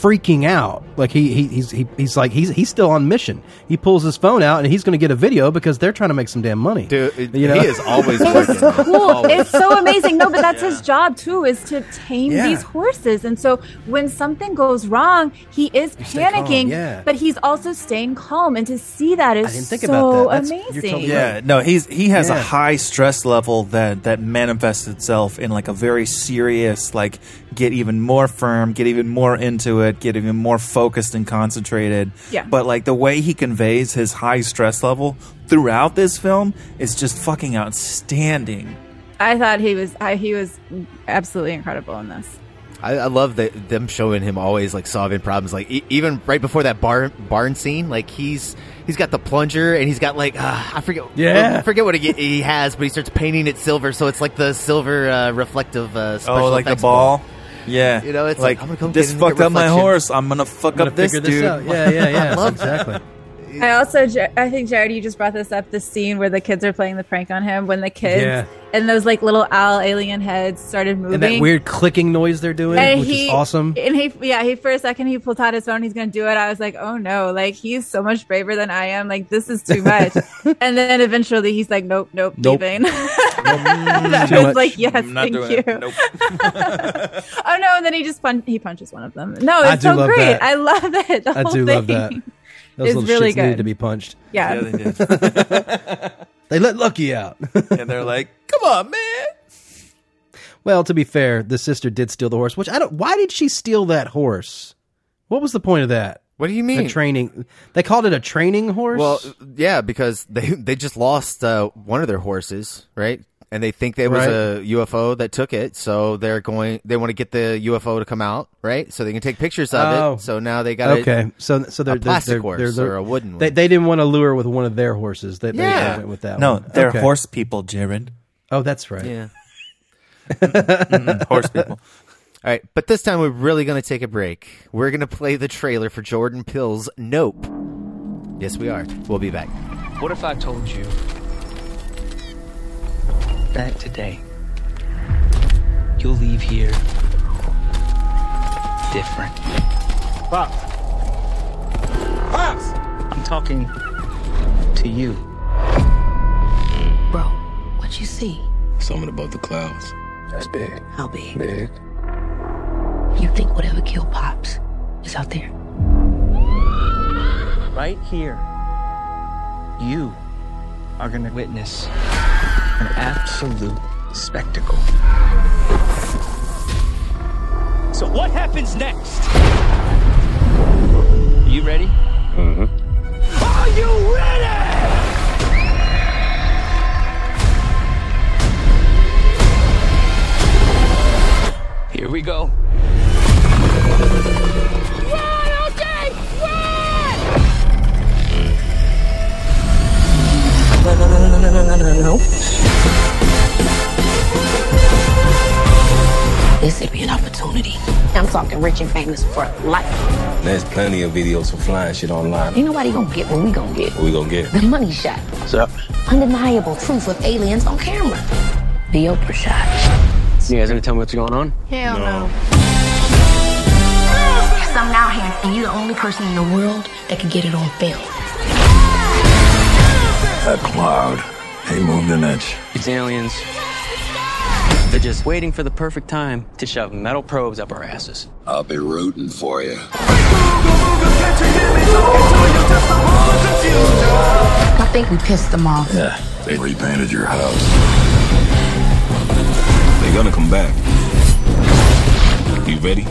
freaking out. Like he, he he's he, he's like he's he's still on mission. He pulls his phone out and he's going to get a video because they're trying to make some damn money.
dude, it-
You know?
he is always working.
cool.
Always.
It's so amazing. No, but that's his job too, is to tame
Yeah.
these horses. And so when something goes wrong, he is
stay calm,
panicking,
yeah.
but he's also staying calm. And to see that is
didn't think
so
about that. That's-
amazing.
totally
Yeah, no, he's he has
Yeah.
a high stress level that that manifests itself in like a very serious, like get even more firm, get even more into it, get even more focused and concentrated.
Yeah.
But like the way he conveys his high stress level throughout this film is just fucking outstanding.
I thought he was I, he was absolutely incredible in this.
I, I love that them showing him always like solving problems. Like e- even right before that barn barn scene, like he's he's got the plunger and he's got like uh, I forget
Yeah.
I forget what he, he has, but he starts painting it silver, so it's like the silver uh, reflective. Uh, special
oh, like the
effects
ball. Yeah,
You know, it's
like,
like, I'm gonna come
this
get a
fucked up my horse. I'm gonna fuck
I'm gonna
up this
figure
dude.
this out. Yeah, yeah, yeah. exactly.
I also, I think Jared, you just brought this up. The scene where the kids are playing the prank on him when the kids
Yeah.
and those like little owl alien heads started moving.
And that weird clicking noise they're doing,
And
which
he,
is awesome.
And he, yeah, he for a second he pulled out his phone. He's gonna do it. I was like, oh no, like he's so much braver than I am. Like this is too much. and then eventually he's like, nope, nope,
Nope.
leaving. that
Too
was
much.
like, yes,
not
thank you.
Nope.
oh no, and then he just pun- he punches one of them. No, it's so great.
that.
I love it. The
I
whole
do
thing.
love that. Those
It's
little
really
shits needed
good.
to be punched.
Yeah.
Yeah, they did.
They let Lucky out.
and they're like, "Come on, man."
well, to be fair, the sister did steal the horse. Which I don't. Why did she steal that horse? What was the point of that?
What do you mean?
A
mean?
training. They called it a training horse.
Well, yeah, because they they just lost uh, one of their horses, right? And they think there was
Right.
a UFO that took it, so they're going. They want to get the UFO to come out, right? So they can take pictures of
Oh.
it. So now they got it.
okay. So so they're
a plastic
they're,
horse
they're, they're,
or a wooden
They,
one.
they didn't want to lure with one of their horses. They, they,
Yeah.
they went with that.
No,
one.
they're
Okay.
horse people, Jared.
Oh, that's right.
Yeah.
Mm, horse people.
All right, but this time we're really going to take a break. We're going to play the trailer for Jordan Peele's Nope. Yes, we are. We'll be back.
What if I told you that today you'll leave here different?
Pops. Pops!
I'm talking to you.
Bro, what you see?
Something above the clouds.
That's big. How big?
Big.
You think whatever killed Pops is out there?
Right here, you are going to witness an absolute spectacle. So, what happens next? Are you ready?
Mm hmm.
Are you ready?
Here we go. Run, okay, run!
No, no, no, no, no, no, no, no, no. This would be an opportunity. I'm talking rich and famous for life.
There's plenty of videos for flying shit online.
Ain't nobody gonna get what we gonna get.
What we gonna get?
The money shot.
What's up?
Undeniable proof of aliens on camera. The Oprah shot.
You guys gonna tell me what's going on?
Hell no. Something out here, and you're the only person in the world that can get it on film.
That cloud, he moved an inch.
It's aliens. They're just waiting for the perfect time to shove metal probes up our asses.
I'll be rooting for you.
I think we pissed them off.
Yeah, they repainted your house. They're gonna come back. You ready?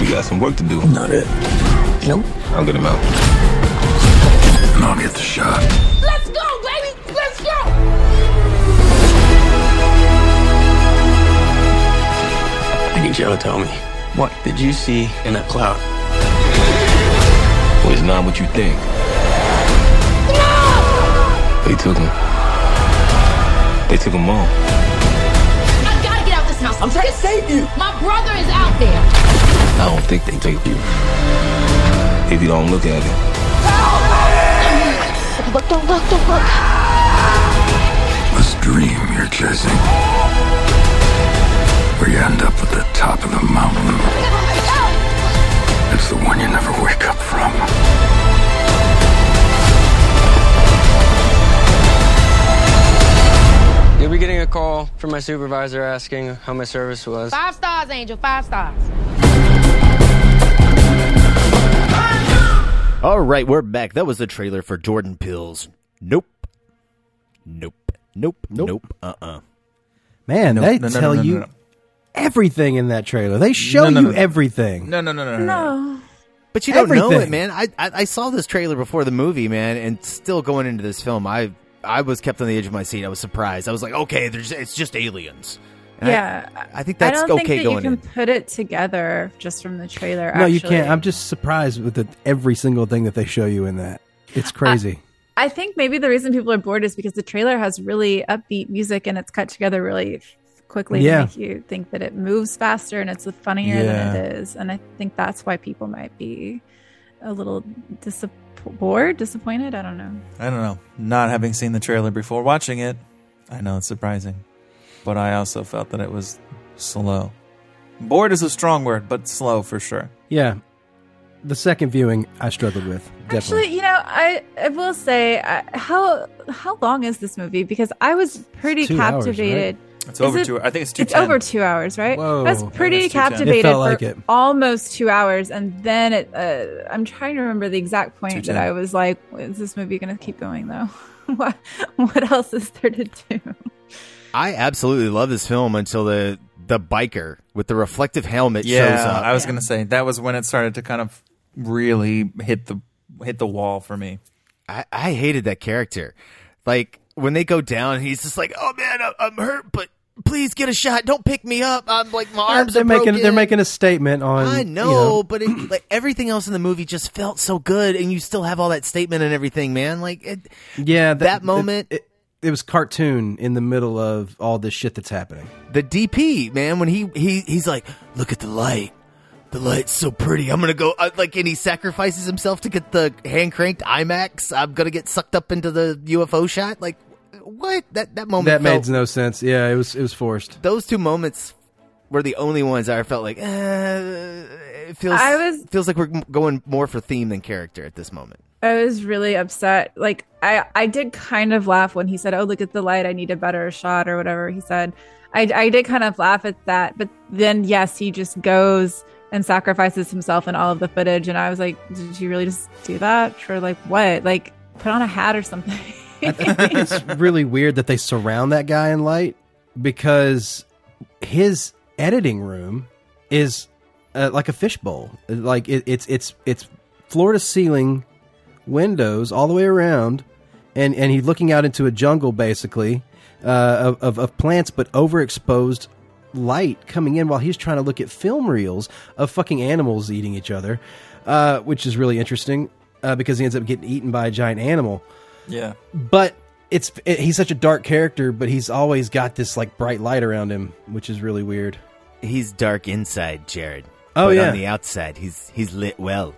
We got some work to do. Not it.
Nope.
I'll get him out. And I'll get the shot.
Let's go,
I need y'all to tell me. What did you see in that cloud?
Well, it's not what you think. No! They took him. They took him all.
I gotta get out this house. I'm trying to save you. My brother is out there.
I don't think they take you. If you don't look at it.
Look, don't look, don't look.
This dream you're chasing. Where you end up at the top of the mountain. It's the one you never wake up from.
You'll be getting a call from my supervisor asking how my service was.
Five stars, Angel. Five stars.
All right, we're back. That was the trailer for Jordan Peele's. Nope. Nope. Nope. Nope. Uh uh
Man,
No,
they
no, no,
tell
no, no,
you
no.
Everything in that trailer. They show
No, no,
you
no.
everything.
No, no, no, no, no.
No.
But you don't know it, man. I, I I saw this trailer before the movie, man, and still going into this film, I I was kept on the edge of my seat. I was surprised. I was like, okay, there's it's just aliens. And
yeah.
I, think that's
I don't
okay
think that
going
you can
in.
put it together just from the trailer.
No, you can't. I'm just surprised with the, every single thing that they show you in that. It's crazy.
I think maybe the reason people are bored is because the trailer has really upbeat music and it's cut together really f- quickly
Yeah.
to make you think that it moves faster and it's funnier
Yeah.
than it is. And I think that's why people might be a little disapp- bored, disappointed. I don't know.
I don't know. Not having seen the trailer before watching it, I know it's surprising. But I also felt that it was slow. Bored is a strong word, but slow for sure.
yeah. The second viewing, I struggled with. Definitely.
Actually, you know, I, I will say, I, how how long is this movie? Because I was pretty
Two hours,
captivated.
It's over
it-
two. I think it's two.
It's over two hours, right?
Whoa.
I was pretty
it's 2:10.
captivated
It felt
for
like it.
almost two hours, and then it. Uh, I'm trying to remember the exact point that I was like, "Is this movie going to keep going though? what What else is there to do?"
I absolutely love this film until the the biker with the reflective helmet shows up.
I was gonna say that was when it started to kind of really hit the hit the wall for me.
I, I hated that character. Like when they go down, he's just like, "Oh man, I, I'm hurt, but please get a shot. Don't pick me up. I'm like my arms
they're
are
making
broken."
they're making a statement on.
I
you
know, but it, like everything else in the movie just felt so good, and you still have all that statement and everything, man. Like, it,
yeah,
that moment-
It, it, it was cartoon in the middle of all this shit that's happening.
the DP man, when he he he's like, "Look at the light." The light's so pretty. I'm gonna go uh, like, and he sacrifices himself to get the hand cranked IMAX. I'm gonna get sucked up into the UFO shot. Like, what? That that moment
That
felt,
made no sense. Yeah, it was it was forced.
those two moments were the only ones I felt like eh, it feels
I was-
feels like we're going more for theme than character at this moment.
I was really upset. Like I, I did kind of laugh when he said, "Oh, look at the light. I need a better shot," or whatever he said. I, I did kind of laugh at that, but then yes, he just goes and sacrifices himself in all of the footage, and I was like, "Did you really just do that for like what? Like put on a hat or something?"
It's really weird that they surround that guy in light because his editing room is uh, like a fishbowl. Like it, it's it's it's floor to ceiling windows all the way around, and and he's looking out into a jungle basically uh, of, of of plants, but overexposed light coming in while he's trying to look at film reels of fucking animals eating each other, uh, which is really interesting uh, because he ends up getting eaten by a giant animal.
Yeah,
But it's it, he's such a dark character, but he's always got this like bright light around him, which is really weird.
He's dark inside, Jared.
Oh,
but
yeah.
on the outside, he's he's lit well.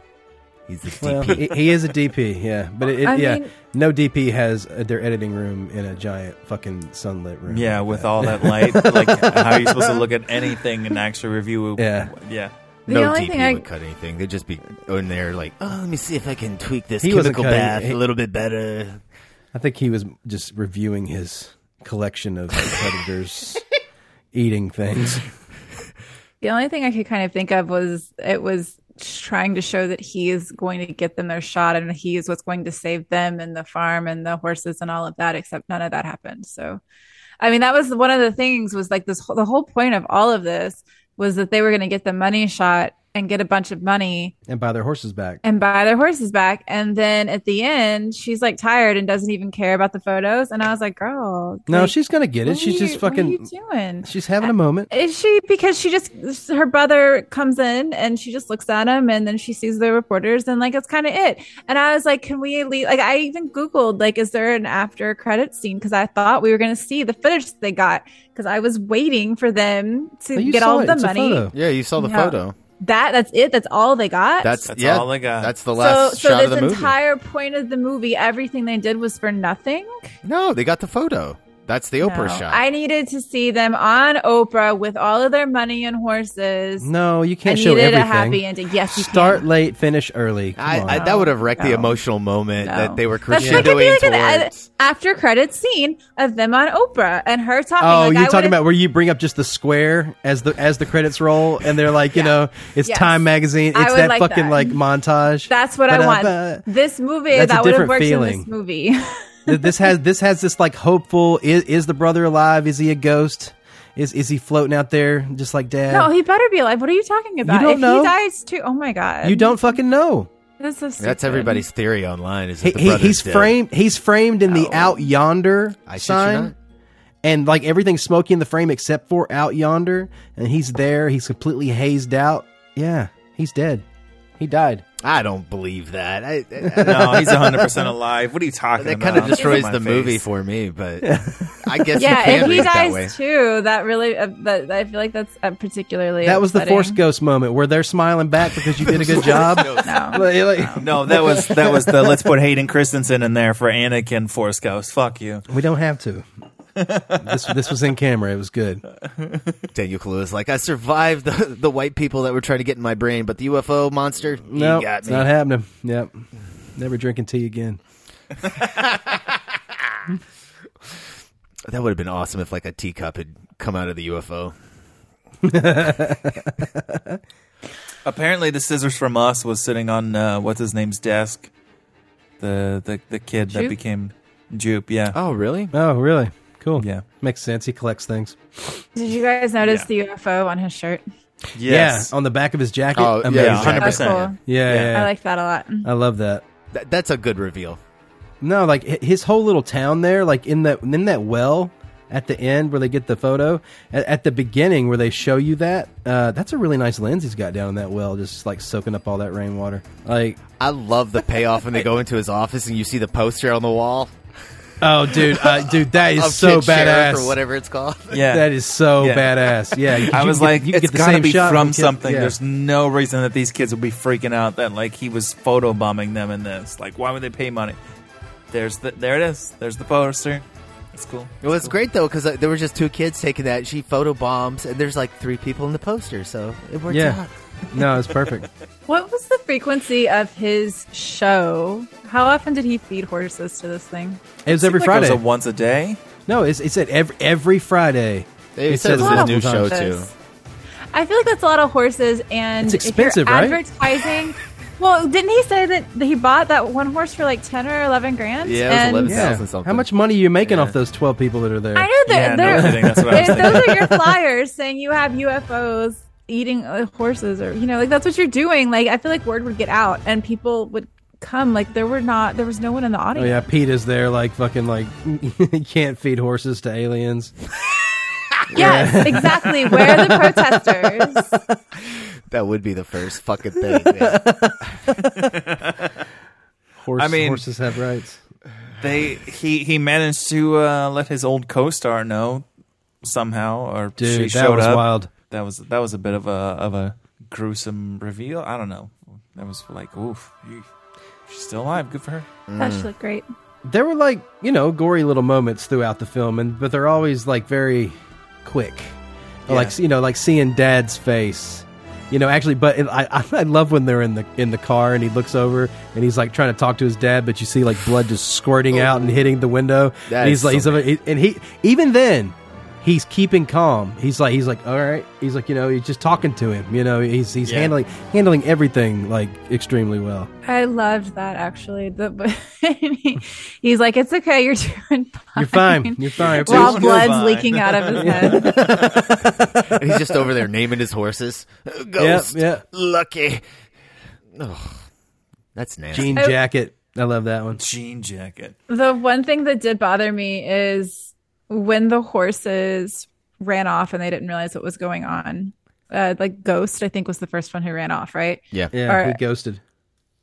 He's the
Well,
DP.
he, he is a DP, yeah, but it, it- yeah,
mean-
no DP has uh, their editing room in a giant fucking sunlit room.
Yeah, with all that light, like how are you supposed to look at anything and actually review?
Yeah.
yeah.
The
no
only
DP
thing I-
would cut anything. They'd just be in there like, oh, let me see if I can tweak this
He
chemical
cutting-
bath
he-
a little bit better.
I think he was just reviewing his collection of predators eating things.
The only thing I could kind of think of was it was trying to show that he is going to get them their shot and he is what's going to save them and the farm and the horses and all of that, except none of that happened. So, I mean, that was one of the things was like this, the whole point of all of this was that they were going to get the money shot and get a bunch of money
and buy their horses back.
and buy their horses back. And then at the end, she's like tired and doesn't even care about the photos. And I was like, girl,
No,
like,
she's gonna get it. She's
are
just
you- what are
fucking.
you doing?
She's having a moment.
Uh, is she because she just her brother comes in and she just looks at him and then she sees the reporters and like it's kind of it. And I was like, can we leave? Like I even googled like, is there an after credit scene? Because I thought we were going to see the footage they got because I was waiting for them to
Oh,
get all
it.
the
It's
money.
photo.
Yeah, you saw the
No.
photo.
That that's it. That's all they got.
That's,
That's
yeah,
all they got.
That's the last
So
shot
this
of the movie.
entire point of the movie, everything they did was for nothing.
no, they got the photo. That's the Oprah
No.
shot.
I needed to see them on Oprah with all of their money and horses.
No, you can't
I
show
needed
everything.
a happy ending. Yes, you
Start
can.
late, finish early.
I. I, that would have wrecked the emotional moment
No.
that they were
That's like it'd be like an
towards.
a- after credit scene of them on Oprah and her talking.
Oh,
like,
you're
I
talking about where you bring up just the square as the as the credits roll, and they're like, you know, it's
Yes.
Time Magazine. It's that
like
fucking
that.
like montage.
That's what I want.
Ba-da-ba.
This movie
That's a
that would have
different
worked in
feeling.
this movie.
Th- this has this has this like hopeful. Is, is the brother alive? Is he a ghost? Is is he floating out there just like dad?
no, he better be alive. What are you talking about?
You don't
if
know.
he dies too, oh my god,
you don't fucking know.
This is so stupid.
That's everybody's theory online. Is
He,
the
he- he's
dead.
framed. He's framed in the
Oh.
out yonder
I
sign, and like everything's smoky in the frame except for out yonder, and he's there. He's completely hazed out. Yeah, he's dead. He died.
I don't believe that. I, I-
No, he's 100 percent alive. What are you talking
that
about?
That kind of destroys the
face.
movie for me, but I guess
yeah,
you can
if he
read it that way.
dies too, that really, uh, that I feel like that's uh, particularly.
That was the. Force Ghost moment where they're smiling back because you did a good job.
No.
Like- like-
No, that was that was the let's put Hayden Christensen in there for Anakin Force Ghost. Fuck you.
we don't have to. This this was in camera. It was good.
Daniel Kaluuya is like, I survived the, the white people that were trying to get in my brain, but the UFO monster, he
No,
got
it's
me.
not happening. Yep. Never drinking tea again.
that would have been awesome if like a teacup had come out of the UFO.
Apparently, the scissors from Us was sitting on uh, what's his name's desk. The the the kid that became Jupe. Yeah.
Oh, really?
Oh, really? Cool.
Yeah.
Makes sense. He collects things.
Did you guys notice the UFO on his shirt?
Yes.
Yeah, on the back of his jacket.
Oh, yeah,
Amazing.
Yeah, hundred
That's
percent.
cool.
Yeah, yeah, yeah.
I like that a lot.
I love that.
Th- that's a good reveal.
No, like his whole little town there, like in that in that well at the end where they get the photo at, at the beginning where they show you that. Uh, that's a really nice lens he's got down in that well, just like soaking up all that rainwater. Like,
I love the payoff when they go into his office and you see the poster on the wall.
Oh, dude, uh, dude, that is
of
so
Kid Sheriff
badass.
or whatever it's called.
Yeah.
That is so
Yeah.
badass. Yeah, you-
I was
get-
like,
you get
it's
the
got to be from something.
yeah.
There's no reason that these kids would be freaking out that like he was photobombing them in this. Like, why would they pay money? There's the there it is. There's the poster. It's cool.
Well, it's great though because uh, there were just two kids taking that. She photo bombs, and there's like three people in the poster, so it worked
Yeah.
out.
No, it's perfect.
What was the frequency of his show? How often did he feed horses to this thing?
It was every
Seemed like
Friday.
It was a once a day.
no, it's, it said every every Friday.
It says
says
it's a new show
times.
too.
I feel like that's a lot of horses, and
It's expensive,
if you're
right?
advertising. Well, didn't he say that he bought that one horse for like ten or eleven grand?
Yeah, it was
And
11
Yeah.
Something.
How much money are you making
Yeah.
off those twelve people that are there?
I know that
Yeah, no
they're,
kidding, that's what I was
if those are your flyers saying you have UFOs eating uh, horses, or you know, like that's what you're doing. Like I feel like word would get out, and people would come. Like there were not, there was no one in the
Oh
audience.
yeah, PETA is there, like fucking, like you can't feed horses to aliens.
Yes, exactly. Where are the protesters?
That would be the first fucking thing. man.
Horse,
I mean-
horses have rights.
they he he managed to uh, let his old co-star know somehow, or
Dude,
she
that
showed
was
up.
wild.
That was that was a bit of a of a gruesome reveal. I don't know. That was like, oof, she's still alive. Good for her.
That should look great.
there were like you know gory little moments throughout the film and but they're always like very quick
Yeah.
like you know like seeing dad's face you know actually but it, I, I love when they're in the in the car and he looks over and he's like trying to talk to his dad but you see like blood just squirting out and hitting the window
That
and he's
is
like
so
he's and he even then he's keeping calm he's like he's like all right he's like you know he's just talking to him you know he's he's
Yeah.
handling handling everything like extremely well
I loved that actually. The he's like, "It's okay, you're doing fine."
you're fine you're fine
While
doing
blood's
fine.
leaking out of his head.
And he's just over there naming his horses. Ghost,
yeah.
Lucky. Oh, that's nasty.
jean
oh.
jacket i love that one
Jean jacket.
The one thing that did bother me is when the horses ran off and they didn't realize what was going on. Uh, like Ghost, I think, was the first one who ran off, right?
Yeah.
Yeah,
Or-
he ghosted.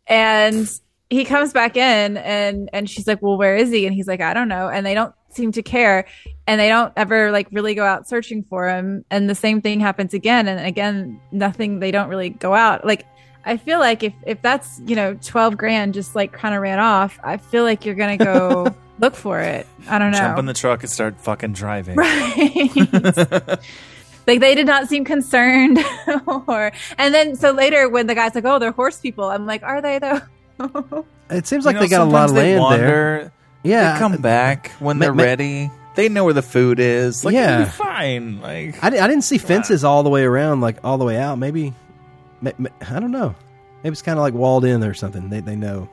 And he comes back in and and she's like, "Well, where is he?" And he's like, "I don't know." And they don't seem to care and they don't ever like really go out searching for him. And the same thing happens again and again, nothing they don't really go out. Like I feel like if if that's, you know, 12 grand just like kind of ran off, I feel like you're going to go look for it. I don't know.
Jump in the truck and start fucking driving.
Right. like they did not seem concerned or and then so later when the guy's like, "Oh, they're horse people." I'm like, "Are they though?"
It seems
You
like
know,
they got a lot of
they
land there. Yeah,
they come back when
Ma-
they're
ma-
ready. They know where the food is. Like,
Yeah.
be fine. Like,
I, I didn't see fences all the way around, like all the way out. Maybe, ma- ma- I don't know. Maybe it's kind of like walled in or something. They they know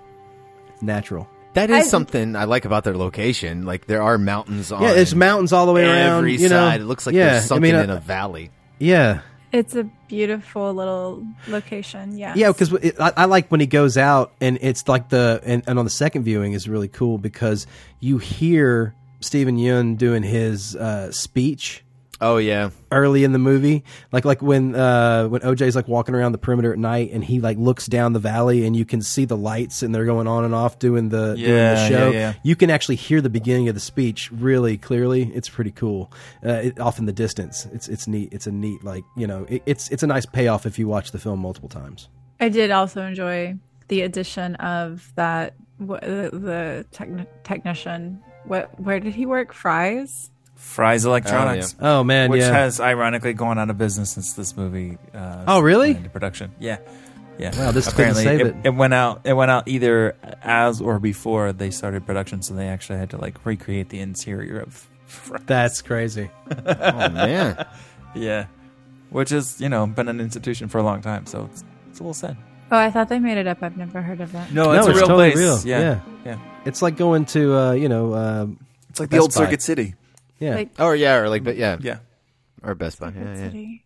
it's natural.
That is
I-
something I like about their location. Like there are mountains on
Yeah, there's mountains all the way around.
every
you know?
side. It looks like
yeah,
they're
I
sunken
mean,
in
uh,
a valley.
Yeah,
It's a beautiful little location. Yeah.
yeah. Because I, I like when he goes out, and it's like the and, and on the second viewing is really cool because you hear Steven Yeun doing his uh, speech
Oh yeah,
early in the movie like like when uh when oj's like walking around the perimeter at night and he like looks down the valley and you can see the lights and they're going on and off doing the doing
Yeah,
the show
yeah, yeah.
you can actually hear the beginning of the speech really clearly it's pretty cool uh, it, off in the distance it's it's neat it's a neat like you know it, it's it's a nice payoff if you watch the film multiple times
I did also enjoy the addition of that wh- the, the techni- technician. What where did he work? Fry's.
Fry's Electronics.
oh man
which
yeah
has ironically gone out of business since this movie. Uh,
Oh, really?
went into production? Yeah, yeah.
Wow, this couldn't
apparently
save
it,
it.
it went out. It went out either as or before they started production, so they actually had to like recreate the interior of. Fry's.
that's crazy
oh man.
Yeah, which has you know been an institution for a long time, so it's, it's a little sad.
Oh, I thought they made it up. I've never heard of that.
No,
No,
it's a
it's
real
totally
place.
real.
Yeah,
Yeah.
yeah.
it's like going to uh you know um
It's like the
Best
old
Buy.
Circuit City.
Yeah
Like
Or yeah, or like but yeah,
Yeah,
or Best Buy. Yeah, yeah.
City.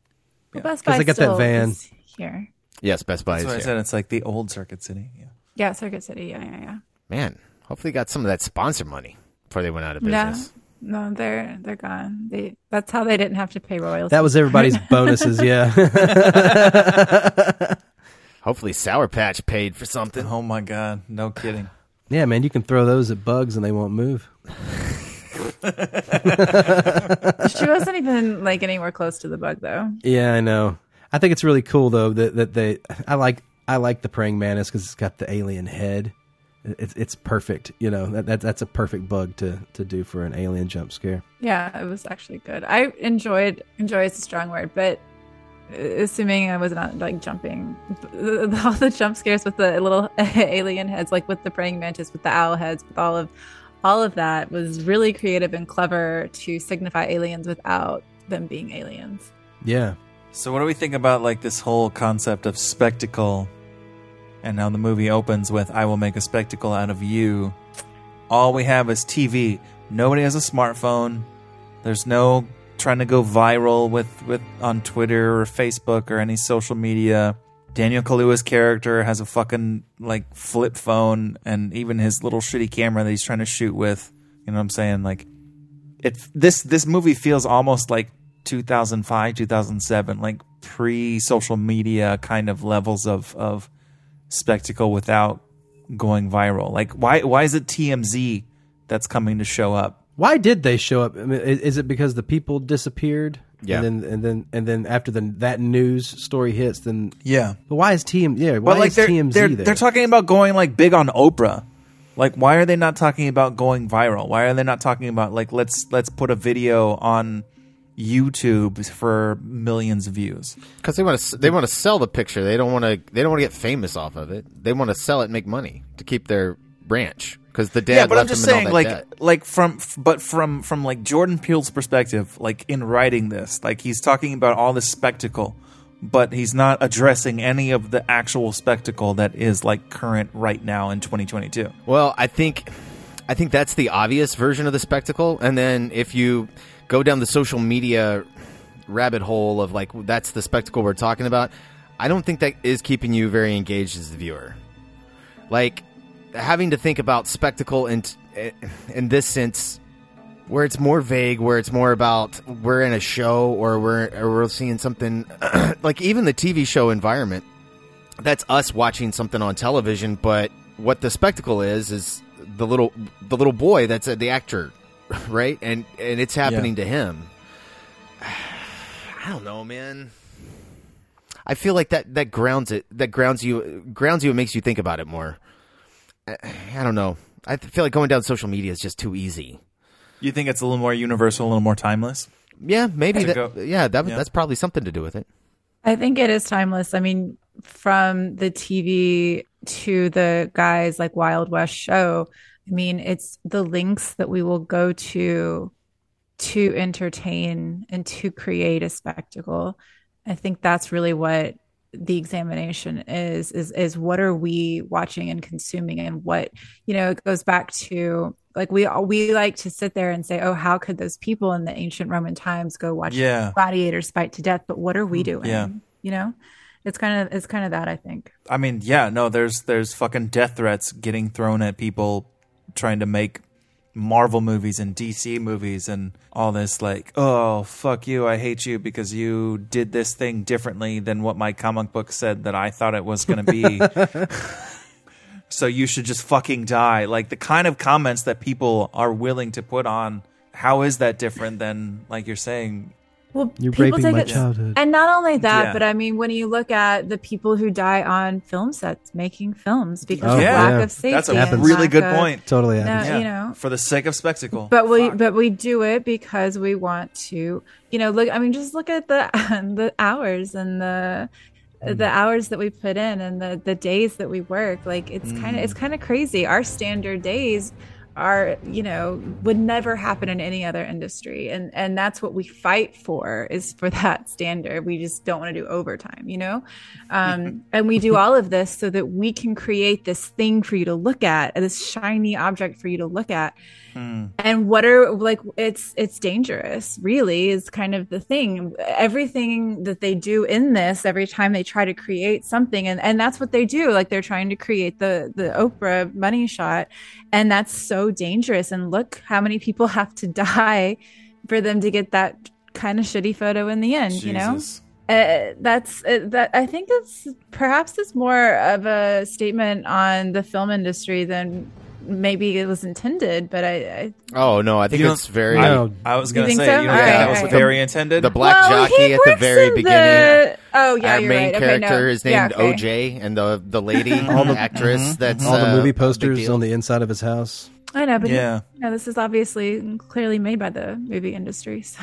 Well, Best
'Cause
Buy
they got that van.
here.
Yes, Best Buy
that's
is
what I
here.
said. It's like the old Circuit City. Yeah.
Yeah, Circuit City. Yeah, yeah, yeah.
Man, hopefully got some of that sponsor money before they went out of
No,
business.
no, they're they're gone. They that's how they didn't have to pay royalties.
that was everybody's bonuses yeah
Hopefully Sour Patch paid for something.
Oh my god, no kidding.
yeah man you can throw those at bugs and they won't move
she wasn't even like anywhere close to the bug though.
Yeah, I know. I think it's really cool though that that they. I like I like the praying mantis because it's got the alien head. It's it's perfect. You know that, that that's a perfect bug to to do for an alien jump scare.
Yeah, it was actually good. I enjoyed enjoy is a strong word, but assuming I was not like jumping, all the jump scares with the little alien heads, like with the praying mantis, with the owl heads, with all of all of that was really creative and clever to signify aliens without them being aliens.
Yeah,
So what do we think about like this whole concept of spectacle? And now the movie opens with "I will make a spectacle out of you." All we have is TV. Nobody has a smartphone. There's no trying to go viral with with on Twitter or Facebook or any social media. Daniel Kaluuya's character has a fucking like flip phone and even his little shitty camera that he's trying to shoot with. You know what I'm saying? Like it this this movie feels almost like 2005 2007 like pre social media kind of levels of of spectacle without going viral like why why is it TMZ that's coming to show up.
Why did they show up? I mean, is it because the people disappeared?
Yeah.
And then and then and then after the that news story hits, then
Yeah.
But why is TM? Yeah. Why
But like
is
they're,
TMZ
they're,
there?
they're talking about going like big on Oprah. Like why are they not talking about going viral? Why are they not talking about like let's let's put a video on YouTube for millions of views?
Because they want to they want to sell the picture. They don't want to they don't want to get famous off of it. They want to sell it and make money to keep their branch. Because the dad
yeah, but I'm just saying, like,
debt.
like from, but from from like Jordan Peele's perspective, like in writing this, like he's talking about all this spectacle, but he's not addressing any of the actual spectacle that is like current right now in 2022.
Well, I think I think that's the obvious version of the spectacle. And then if you go down the social media rabbit hole of like that's the spectacle we're talking about, I don't think that is keeping you very engaged as the viewer. Like having to think about spectacle in in this sense where it's more vague, where it's more about we're in a show or we're or we're seeing something like even the TV show environment. That's us watching something on television, but what the spectacle is is the little the little boy that's uh, the actor, right? And and it's happening to him. I don't know, man. I feel like that that grounds it. That grounds you grounds you. It makes you think about it more. I, I don't know. I feel like going down social media is just too easy.
You think it's a little more universal, a little more timeless?
Yeah, maybe. That, yeah, that,
Yeah.
that's probably something to do with it.
I think it is timeless. I mean, from the TV to the guys like Wild West show, I mean, it's the links that we will go to to entertain and to create a spectacle. I think that's really what the examination is is is what are we watching and consuming and what you know it goes back to like we we like to sit there and say oh how could those people in the ancient roman times go watch
Yeah.
gladiators fight to death but what are we hmm, doing
Yeah.
you know it's kind of it's kind of that i think
I mean, yeah, no, there's there's fucking death threats getting thrown at people trying to make Marvel movies and DC movies and all this like, oh, fuck you, I hate you because you did this thing differently than what my comic book said that I thought it was going to be. so you should just fucking die. Like the kind of comments that people are willing to put on how is that different than like you're saying
well
You're
people
raping
take
my
it-
childhood.
and not only that
Yeah.
but i mean when you look at the people who die on film sets making films because
Oh,
of
yeah.
lack of safety
That's a
and
really good
of-
point.
Totally
no,
happens.
you know
for the sake of spectacle.
but we but we do it because we want to you know look i mean just look at the the hours and the the mm. hours that we put in and the the days that we work like it's kind of it's mm. kind of crazy our standard days are you know would never happen in any other industry. And and that's what we fight for is for that standard. We just don't want to do overtime you know? Um and we do all of this so that we can create this thing for you to look at this shiny object for you to look at and what are like it's it's dangerous really is kind of the thing. Everything that they do in this every time they try to create something and and that's what they do. Like they're trying to create the the oprah money shot and that's so dangerous. And look how many people have to die for them to get that kind of shitty photo in the end you know? Uh, that's uh, that i think it's perhaps it's more of a statement on the film industry than maybe it was intended but i, I
Oh no, I think it's very
No.
I was going to say,
so?
you know,
All right,
that
all
was
right.
very intended.
the black
Well,
jockey at the very beginning.
the- oh yeah
Our
you're
main
right. Okay,
character
no.
is
Yeah,
named
okay.
OJ, and the the lady, all the actress. That's
All the
uh, a
movie
big
posters
deal.
on the inside of his house.
i know but
Yeah.
you know, this is obviously clearly made by the movie industry so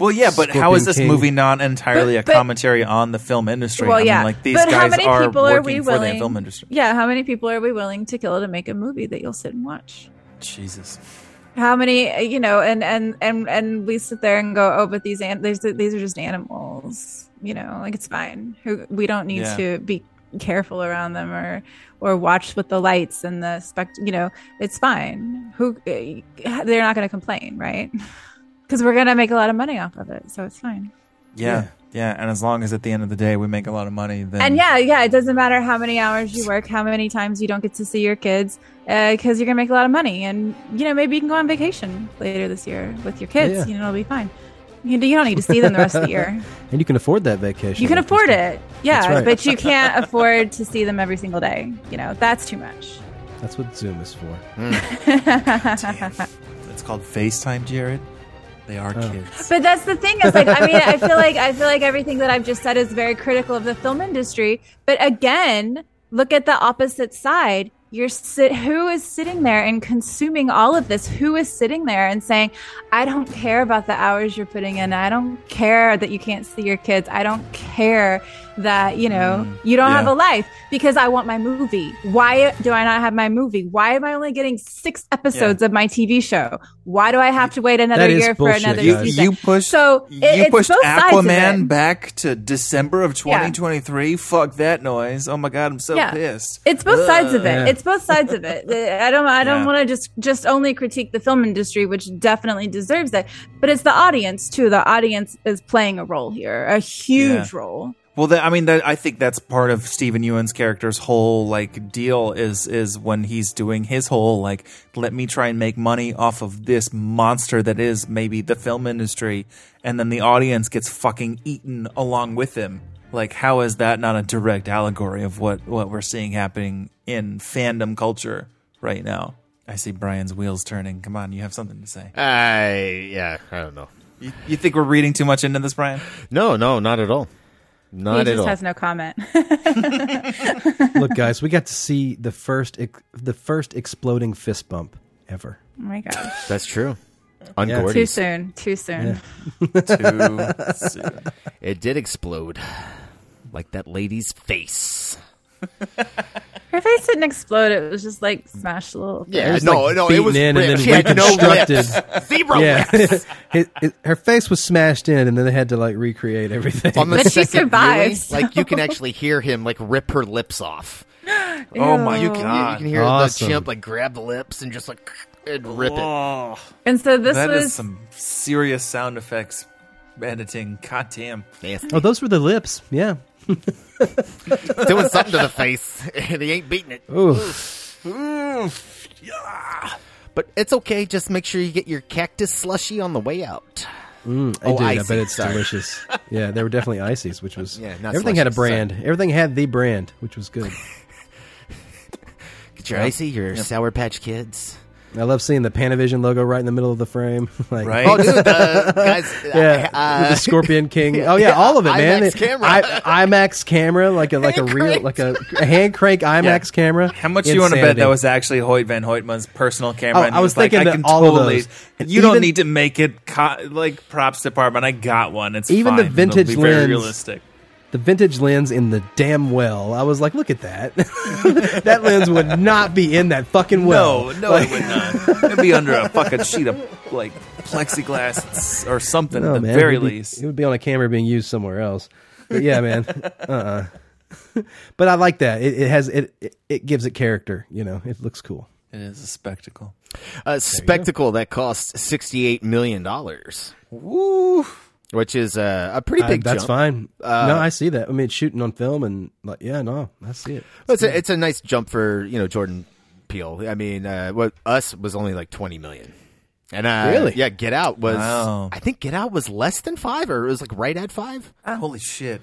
Well, yeah, but how is this
King.
movie not entirely
But-
a
but-
commentary on the film industry?
well
I mean,
yeah
like these
but how
guys
many
are
people are
working
we
for
willing
the film industry.
yeah how many people are we willing to kill to make a movie that you'll sit and watch
Jesus.
how many you know and and and and we sit there and go oh but these an- these, these are just animals you know like it's fine Who we don't need
Yeah.
to be careful around them or or watch with the lights and the spect you know it's fine who eh, they're not going to complain right because we're going to make a lot of money off of it so it's fine.
Yeah, yeah, and as long as at the end of the day we make a lot of money, then
and yeah yeah it doesn't matter how many hours you work how many times you don't get to see your kids uh, because you're going to make a lot of money. And you know maybe you can go on vacation later this year with your kids
Yeah.
you know it'll be fine. You, you don't need to see them the rest of the year.
And you can afford that vacation.
you can afford it. Yeah
right.
but you can't afford to see them every single day. You know that's too much.
That's what Zoom is for. Hmm.
It's called FaceTime, Jared. They are
Oh.
kids.
But that's the thing is like I mean I feel like I feel like everything that I've just said is very critical of the film industry. But again, look at the opposite side. You're sit who is sitting there and consuming all of this? Who is sitting there and saying, I don't care about the hours you're putting in. I don't care that you can't see your kids. I don't care that, you know, mm. you don't
yeah.
have a life because I want my movie. Why do I not have my movie? Why am I only getting six episodes of my TV show? Why do I have to wait another year for another
guys.
season?
You pushed
so it,
you
it's
pushed
both sides of
Aquaman back to December of 2023. Fuck that noise! Oh my god, I'm so
Yeah.
pissed.
It's both sides of it.
Yeah.
It's both sides of it. I don't. I don't
Yeah.
want to just just only critique the film industry, which definitely deserves it. But it's the audience too. The audience is playing a role here, a huge
Yeah.
role.
Well, that, I mean, that, I think that's part of Steven Yeun's character's whole like deal is is when he's doing his whole like let me try and make money off of this monster that is maybe the film industry, and then the audience gets fucking eaten along with him. Like, how is that not a direct allegory of what what we're seeing happening in fandom culture right now? I see Brian's wheels turning. Come on, you have something to say.
I yeah, I don't know.
You, you think we're reading too much into this, Brian?
No, no, not at all. Not
he
at
just
all.
has no comment.
Look, guys, we got to see the first the first exploding fist bump ever.
oh my gosh!
That's true. On
Yeah.
Too soon. Too soon.
Too soon.
It did explode. Like that lady's face.
Her face didn't explode. It was just like smashed a little. bit.
Yeah,
was,
no,
like,
no, it was
in and then
She had no
reconstructed.
lips. Zero
yeah,
lips.
It- it- her face was smashed in, and then they had to like recreate everything.
On the
But she
second
survives.
viewing, like you can actually hear him like rip her lips off.
Oh my
You can,
god!
you can hear
Awesome.
the chimp like grab the lips and just like and rip it.
Oh.
And so this
That is
was
some serious sound effects editing. God damn.
Nasty.
oh, those were the lips. Yeah.
Doing something to the face, and he ain't beating it.
Ooh.
But it's okay. Just make sure you get your cactus slushy on the way out.
Mm, I
Oh,
did. I bet it's
sorry.
delicious. Yeah, they were definitely ices, which was
Yeah, not
everything had a
slushies, sorry.
brand. Everything had the brand, which was good.
Get your icy, your Sour Patch Kids.
I love seeing the Panavision logo right in the middle of the frame. like,
Right?
Oh, dude, the guys.
Yeah,
uh,
the Scorpion King. Oh yeah, all of it, man.
IMAX camera.
I, IMAX camera, like a like a real
cranked.
like a, a hand crank IMAX camera.
How much do you want to bet that was actually Hoyte van Hoytema's personal camera?
Oh,
and
I
he
was
like,
thinking
I can
all of those.
You don't need to make it co- like props department. I got one. It's
Even the
fine. It'll
vintage
be very
lens.
realistic.
The vintage lens in the damn well? I was like, look at that. that lens would not be in that fucking well.
No, no,
Like-
it would not. It'd be under a fucking sheet of like plexiglass or something
No,
at the
man,
very
it would be-
least.
it would be on a camera being used somewhere else. But yeah, man. uh-uh. but I like that. It, it has it, it. It gives it character. You know, it looks cool.
It is a spectacle.
a spectacle that costs sixty-eight million dollars,
Woo!
Which is uh, a pretty
I-
big.
that's
jump.
fine.
Uh,
no, I see that. I mean, shooting on film and like, yeah, no, I see it.
It's a, it's a nice jump for you know Jordan Peele. I mean, uh, what us was only like twenty million, and uh,
Really?
yeah, Get Out was.
Wow.
I think Get Out was less than five, or it was like right at five.
Holy shit!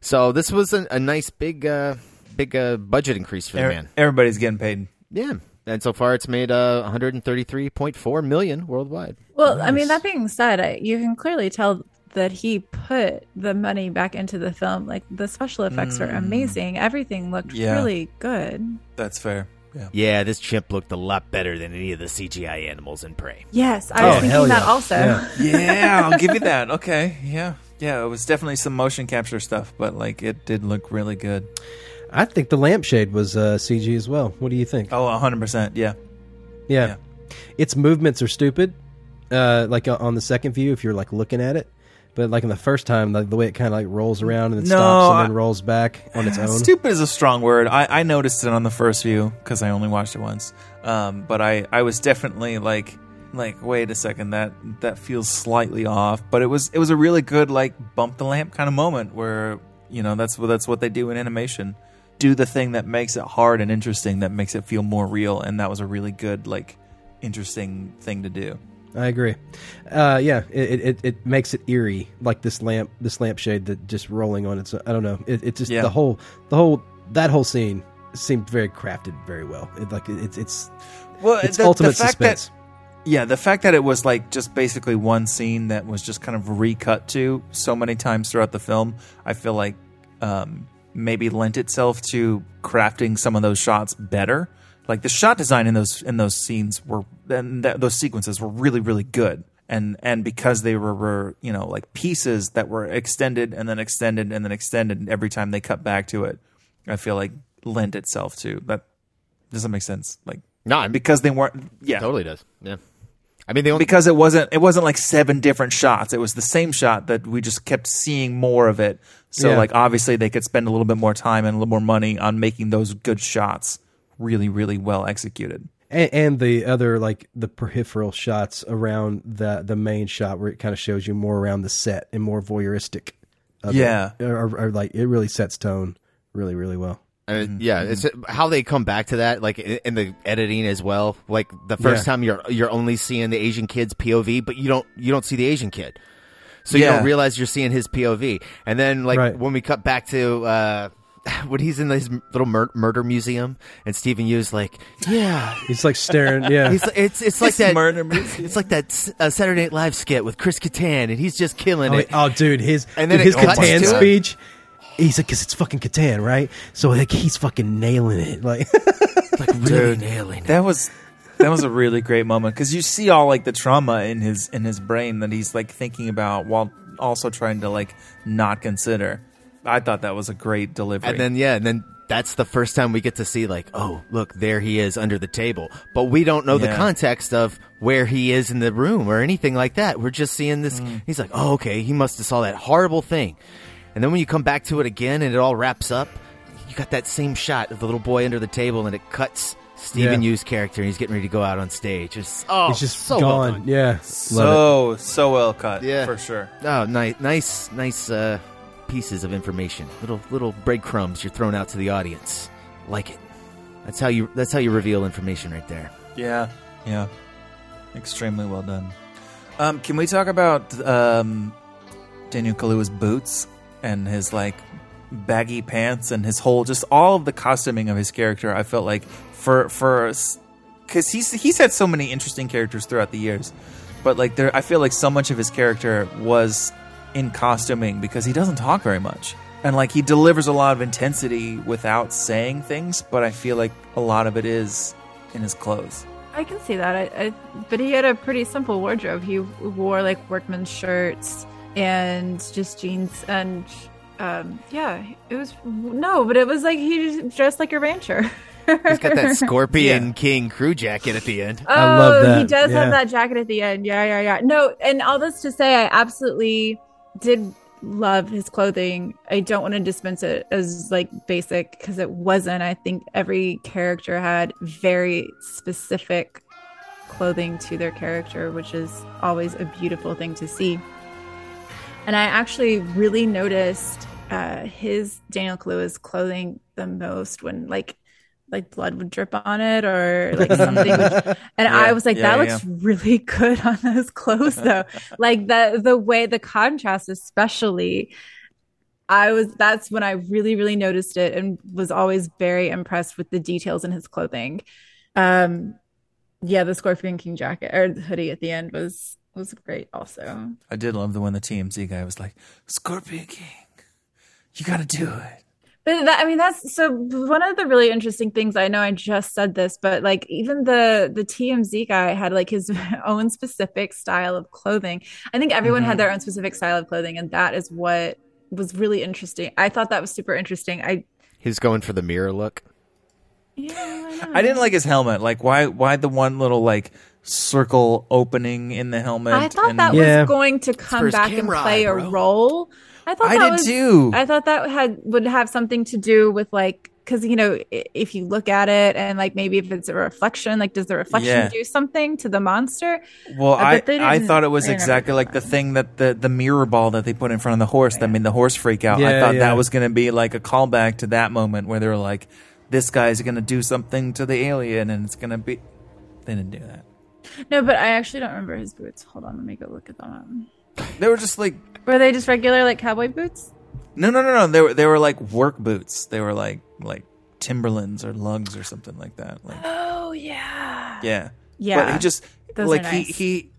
So this was a, a nice big uh, big uh, budget increase for the
Er-
man.
Everybody's getting paid.
Yeah, and so far it's made uh, one hundred and thirty three point four million worldwide.
Well, I mean, that being said, I, you can clearly tell that he put the money back into the film. Like the special effects were amazing. Everything looked
Yeah.
really good.
That's fair. Yeah.
Yeah, this chimp looked a lot better than any of the CGI animals in Prey.
Yes, I was
Oh,
thinking
hell
that
yeah.
also.
Yeah.
yeah, I'll give you that. Okay, yeah, yeah. It was definitely some motion capture stuff, but like it did look really good.
I think the lampshade was uh, CG as well. What do you think?
Oh, hundred percent. Yeah,
yeah.
yeah.
its movements are stupid. Uh, like uh, on the second view, if you're like looking at it, but like in the first time, like the way it kind of like rolls around and then
No,
stops and
I-
then rolls back on its own.
Stupid is a strong word. I, I noticed it on the first view because I only watched it once. Um, but I, I was definitely like like wait a second that that feels slightly off. But it was it was a really good like bump the lamp kind of moment where you know that's what that's what they do in animation. Do the thing that makes it hard and interesting that makes it feel more real, and that was a really good like interesting thing to do.
I agree. Uh, yeah, it, it it makes it eerie, like this lamp, this lampshade that just rolling on its. I don't know. It, it just
Yeah.
the whole the whole that whole scene seemed very crafted very well. It, like it's it's
Well,
it's
the- the
ultimate
fact that- Yeah, the fact that it was like just basically one scene that was just kind of recut to so many times throughout the film, I feel like um, maybe lent itself to crafting some of those shots better. Like the shot design in those in those scenes were and th- those sequences were really really good. And and because they were, were you know like pieces that were extended and then extended and then extended every time they cut back to it, I feel like lent itself to that. Does that make sense? Like
no, I mean,
because they weren't. Yeah,
totally does. Yeah. I mean, only,
because it wasn't it wasn't like seven different shots. It was the same shot that we just kept seeing more of it. So
Yeah.
like obviously they could spend a little bit more time and a little more money on making those good shots really really well executed.
and, and the other like the peripheral shots around the the main shot where it kind of shows you more around the set and more voyeuristic. of it,
Yeah.
are like it really sets tone really really well.
Uh, yeah, it's how they come back to that, like in, in the editing as well. Like the first
Yeah.
time you're you're only seeing the Asian kid's POV, but you don't you don't see the Asian kid, so you don't realize you're seeing his POV. And then like
Right.
when we cut back to uh, when he's in his little mur- murder museum, and Steven Yeun's like, yeah,
He's like staring, yeah.
He's, it's it's like that
murder museum.
It's like that uh, Saturday Night Live skit with Chris Kattan, and he's just killing
Oh,
it.
oh, dude, his
And then
dude, his
cuts
speech.
to it.
Speech. He's like, because it's fucking Kattan, right? So like he's fucking nailing it. Like,
like really nailing it.
That was that was a really great moment because you see all like the trauma in his in his brain that he's like thinking about while also trying to like not consider. I thought that was a great delivery.
And then yeah, and then that's the first time we get to see like, oh, look, there he is under the table. But we don't know the context of where he is in the room or anything like that. We're just seeing this.
Mm.
He's like, oh, okay, he must have saw that horrible thing. And then when you come back to it again and it all wraps up, you got that same shot of the little boy under the table and it cuts Steven
Yeah.
Yeun's character and he's getting ready to go out on stage. It's oh,
he's just
so well
gone.
done.
yeah,
so so well cut.
Yeah.
for sure.
Oh, nice, nice, nice uh, pieces of information. Little little breadcrumbs you're throwing out to the audience. Like it. That's how you. That's how you reveal information right there.
Yeah, yeah, extremely well done. Um, can we talk about um, Daniel Kaluuya's boots and his like baggy pants and his whole just all of the costuming of his character? I felt like for for because he's he's had so many interesting characters throughout the years, but like there, I feel like so much of his character was in costuming because he doesn't talk very much. And like he delivers a lot of intensity without saying things, but I feel like a lot of it is in his clothes.
I can see that. I, I, but he had a pretty simple wardrobe. He wore like workman's shirts and just jeans and um, yeah, it was no, but it was like he just dressed like a rancher.
He's got that Scorpion
Yeah.
King crew jacket at the end.
Oh,
I love that.
he does
Yeah.
have that jacket at the end. Yeah, yeah, yeah. No, and all this to say, I absolutely did love his clothing. I don't want to dispense it as like basic because it wasn't. I think every character had very specific clothing to their character, which is always a beautiful thing to see. And I actually really noticed uh, his Daniel Kaluuya's clothing the most when like like blood would drip on it or like something would, and I was like
yeah,
that
yeah,
looks really good on those clothes though. Like the the way the contrast especially I was that's when I really really noticed it and was always very impressed with the details in his clothing. Um yeah the Scorpion King jacket or the hoodie at the end was was great also
I did love the one the TMZ guy was like, Scorpion King, you got to do it.
But that, I mean, that's so one of the really interesting things. I know I just said this, but like even the the TMZ guy had like his own specific style of clothing. I think everyone
Mm-hmm.
had their own specific style of clothing, and that is what was really interesting. I thought that was super interesting. I
He's going for the mirror look.
yeah,
I didn't like his helmet. Like, why? Why the one little like circle opening in the helmet?
I thought
and-
that
Yeah.
was going to come back and play
eye,
a
bro.
role. I thought
I
that
did
was,
too.
I thought that had would have something to do with like because you know if you look at it and like maybe if it's a reflection, like does the reflection
Yeah.
do something to the monster?
Well,
Uh,
I I thought it was exactly like the thing that the the mirror ball that they put in front of the horse that made the horse freak out. I thought
yeah.
that was going to be like a callback to that moment where they were like, "This guy's going to do something to the alien," and it's going to be. They didn't do that.
No, but I actually don't remember his boots. Hold on, let me go look at them.
They were just like
Were they just regular like cowboy boots?
no, no, no, no. They were they were like work boots. They were like like Timberlands or Lugs or something like that. Like,
Oh yeah.
yeah,
Yeah.
But he just
Those
like
are
he he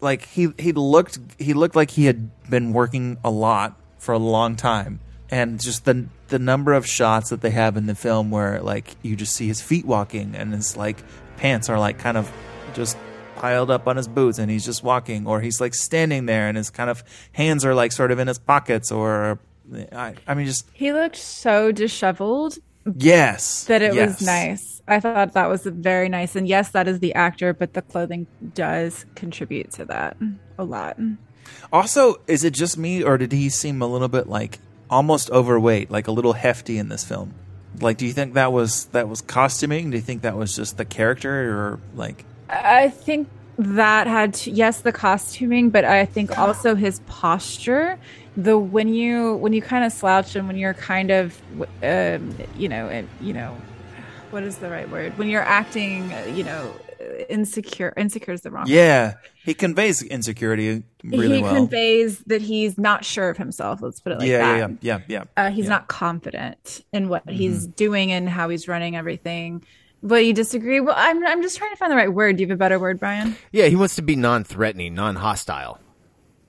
like he he looked he looked like he had been working a lot for a long time, and just the the number of shots that they have in the film where like you just see his feet walking and his like pants are like kind of just piled up on his boots and he's just walking or he's like standing there and his kind of hands are like sort of in his pockets or I, I mean just
He looked so disheveled
yes
that it
yes.
was nice. I thought that was very nice. And yes, that is the actor, but the clothing does contribute to that a lot.
Also, is it just me, or did he seem a little bit like almost overweight, like a little hefty in this film? Like, do you think that was that was costuming? Do you think that was just the character, or like?
I think that had to, yes the costuming, but I think also his posture. The when you when you kind of slouch and when you're kind of um, you know you know what is the right word when you're acting uh, you know insecure insecure is the wrong word.
Yeah, he conveys insecurity really
he
well.
conveys that he's not sure of himself. Let's put it like
yeah,
that.
yeah, yeah, yeah, yeah.
Uh, he's
yeah.
not confident in what
Mm-hmm.
he's doing and how he's running everything. But you disagree? Well, I'm I'm just trying to find the right word. Do you have a better word, Brian?
Yeah, he wants to be non-threatening, non-hostile.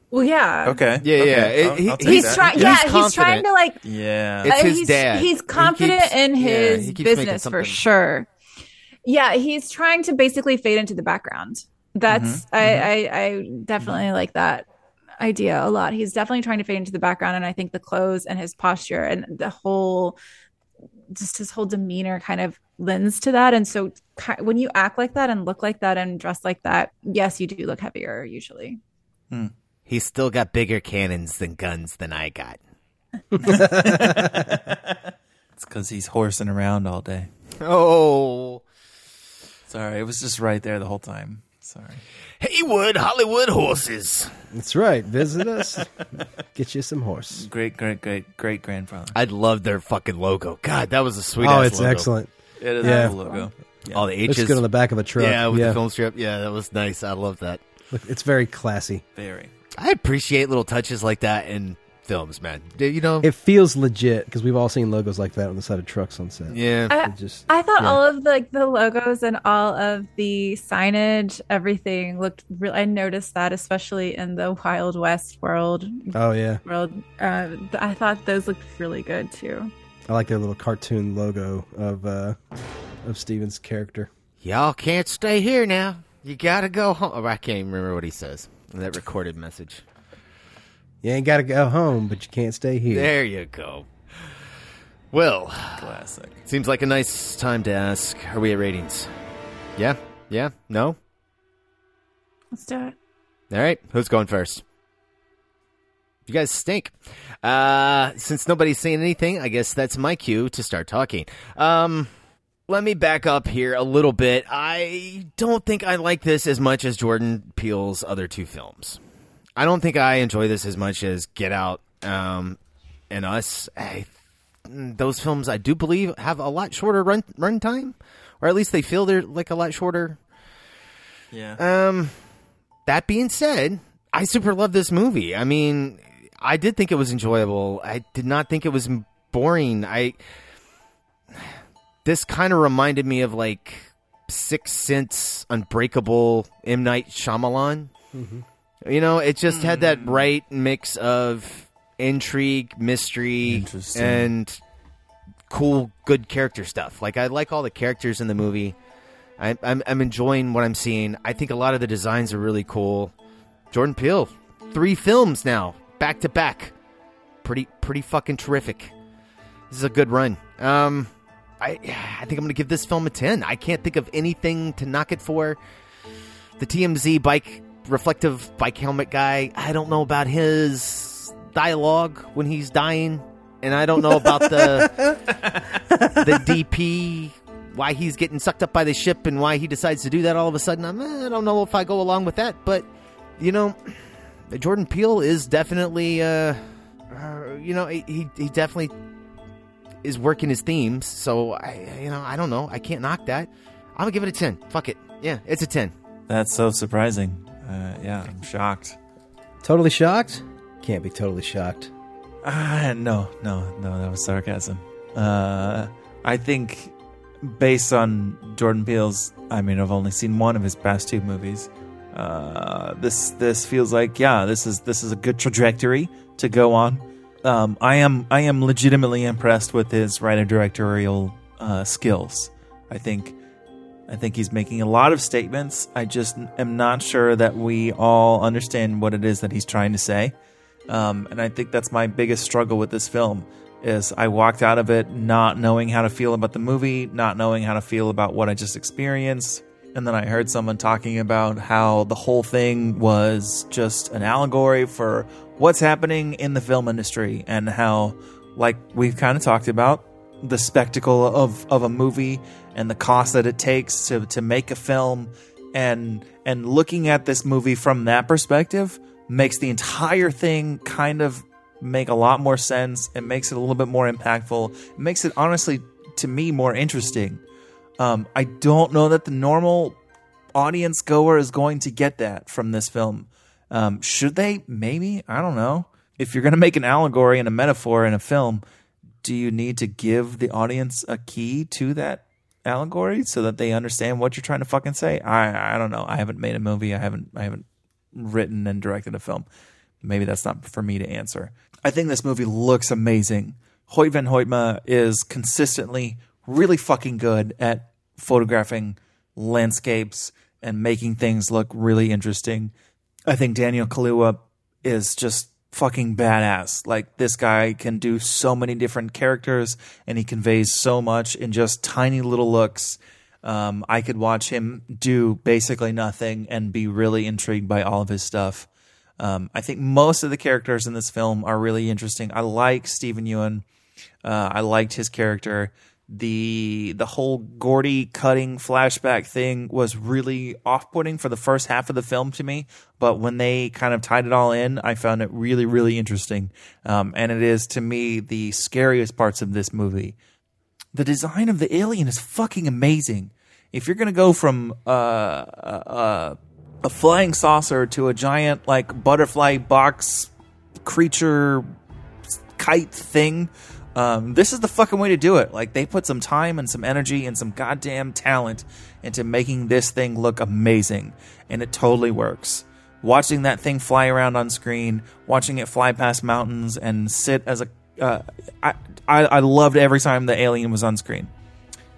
Well, yeah.
Okay.
Yeah,
okay.
yeah. It-
I'll-
he-
I'll
He's trying. Yeah, he's trying to like.
Yeah.
It's
uh,
his
he's,
dad.
He's
He
confident
keeps-
in his
he keeps making
business for sure. Yeah, he's trying to basically fade into the background. That's
Mm-hmm.
I, I I definitely like that idea a lot. He's definitely trying to fade into the background, and I think the clothes and his posture and the whole just his whole demeanor kind of lends to that. And so when you act like that and look like that and dress like that, yes, you do look heavier usually. Hmm.
He's still got bigger cannons than guns than I got.
It's because he's horsing around all day.
Oh,
Sorry, it was just right there the whole time. Sorry.
Haywood Hollywood horses.
That's right. Visit us. Get you some horse.
Great, great, great, great grandfather.
I'd love their fucking logo. God, that was a sweet.
oh,
ass
it's
logo.
excellent.
It is
Yeah.
a cool logo.
All the
Looks
H's.
good on the back of a truck.
Yeah, with
Yeah.
the film strip. Yeah, that was nice. I love that.
It's very classy.
Very.
I appreciate little touches like that in films, man. Do You know,
It feels legit because we've all seen logos like that on the side of trucks on set.
yeah.
I,
It just
I thought
yeah.
all of the, like the logos and all of the signage, everything looked real. I noticed that, especially in the Wild West world.
Oh yeah,
World, uh, th- I thought those looked really good too.
I like their little cartoon logo of uh of Steven's character.
Y'all can't stay here now. You gotta go home. Oh, I can't even remember what he says that recorded message.
You ain't got to go home, but you can't stay here.
There you go. Well,
Classic.
seems like a nice time to ask: Are we at ratings? Yeah, yeah, no.
Let's do it.
All right, who's going first? You guys stink. Uh, since nobody's saying anything, I guess that's my cue to start talking. Um, let me back up here a little bit. I don't think I like this as much as Jordan Peele's other two films. I don't think I enjoy this as much as Get Out um, and Us. I, those films, I do believe, have a lot shorter run run time, or at least they feel they're like a lot shorter.
Yeah.
Um, that being said, I super love this movie. I mean, I did think it was enjoyable. I did not think it was boring. I this kind of reminded me of like Six Sense, Unbreakable, M Night Shyamalan. Mm-hmm. You know, it just had that mm. right mix of intrigue, mystery, and cool, good character stuff. Like I like all the characters in the movie. I, I'm I'm enjoying what I'm seeing. I think a lot of the designs are really cool. Jordan Peele, three films now, back to back, pretty pretty fucking terrific. This is a good run. Um, I I think I'm gonna give this film a ten. I can't think of anything to knock it for. The TMZ bike reflective bike helmet guy. I don't know about his dialogue when he's dying, and I don't know about the the DP why he's getting sucked up by the ship and why he decides to do that all of a sudden. I'm, I don't know if I go along with that, but you know, Jordan Peele is definitely, uh, uh, you know, he he definitely is working his themes. So I, you know, I don't know. I can't knock that. I'm gonna give it a ten. Fuck it. Yeah, it's a ten.
That's so surprising. Uh, yeah, I'm shocked.
Totally shocked? Can't be totally shocked.
Ah, no, no, no, that was sarcasm. Uh, I think based on Jordan Peele's, I mean, I've only seen one of his past two movies. Uh, this this feels like yeah, this is this is a good trajectory to go on. Um, I am I am legitimately impressed with his writer directorial uh, skills. I think I think he's making a lot of statements. I just am not sure that we all understand what it is that he's trying to say. Um, and I think that's my biggest struggle with this film is I walked out of it not knowing how to feel about the movie, not knowing how to feel about what I just experienced. And then I heard someone talking about how the whole thing was just an allegory for what's happening in the film industry and how, like we've kind of talked about, the spectacle of, of a movie and the cost that it takes to, to make a film and and looking at this movie from that perspective makes the entire thing kind of make a lot more sense. It makes it a little bit more impactful. It makes it honestly to me more interesting. Um, I don't know that the normal audience goer is going to get that from this film. Um, should they? Maybe I don't know. If you're going to make an allegory and a metaphor in a film, do you need to give the audience a key to that allegory so that they understand what you're trying to fucking say? I I don't know. I haven't made a movie. I haven't I haven't written and directed a film. Maybe that's not for me to answer. I think this movie looks amazing. Hoyte van Hoytema is consistently really fucking good at photographing landscapes and making things look really interesting. I think Daniel Kaluuya is just fucking badass. Like this guy can do so many different characters and he conveys so much in just tiny little looks. Um, I could watch him do basically nothing and be really intrigued by all of his stuff. Um, I think most of the characters in this film are really interesting. I like Steven Yeun. Uh, I liked his character. The the whole Gordy cutting flashback thing was really off putting for the first half of the film to me, but when they kind of tied it all in, I found it really really interesting. Um, and it is to me the scariest parts of this movie. The design of the alien is fucking amazing. If you're gonna go from uh, uh, a flying saucer to a giant like butterfly box creature kite thing. Um, this is the fucking way to do it. Like they put some time and some energy and some goddamn talent into making this thing look amazing, and it totally works. Watching that thing fly around on screen, watching it fly past mountains and sit as a, uh, I, I I loved every time the alien was on screen.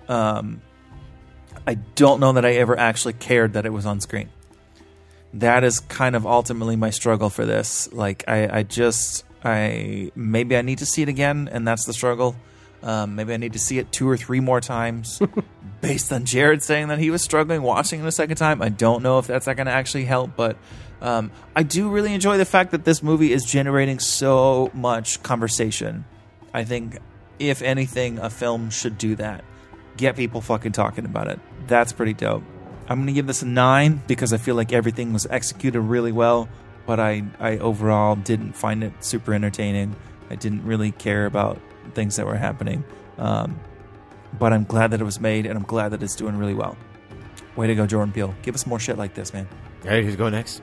Um, I don't know that I ever actually cared that it was on screen that is kind of ultimately my struggle for this. Like I, I just I maybe I need to see it again, and that's the struggle. Um, maybe I need to see it two or three more times. Based on Jared saying that he was struggling watching it a second time, I don't know if that's not going to actually help, but um, I do really enjoy the fact that this movie is generating so much conversation. I think, if anything, a film should do that. Get people fucking talking about it. That's pretty dope. I'm going to give this a nine because I feel like everything was executed really well, but I, I overall didn't find it super entertaining. I didn't really care about things that were happening. Um, but I'm glad that it was made, and I'm glad that it's doing really well. Way to go, Jordan Peele. Give us more shit like this, man.
All right, who's going next?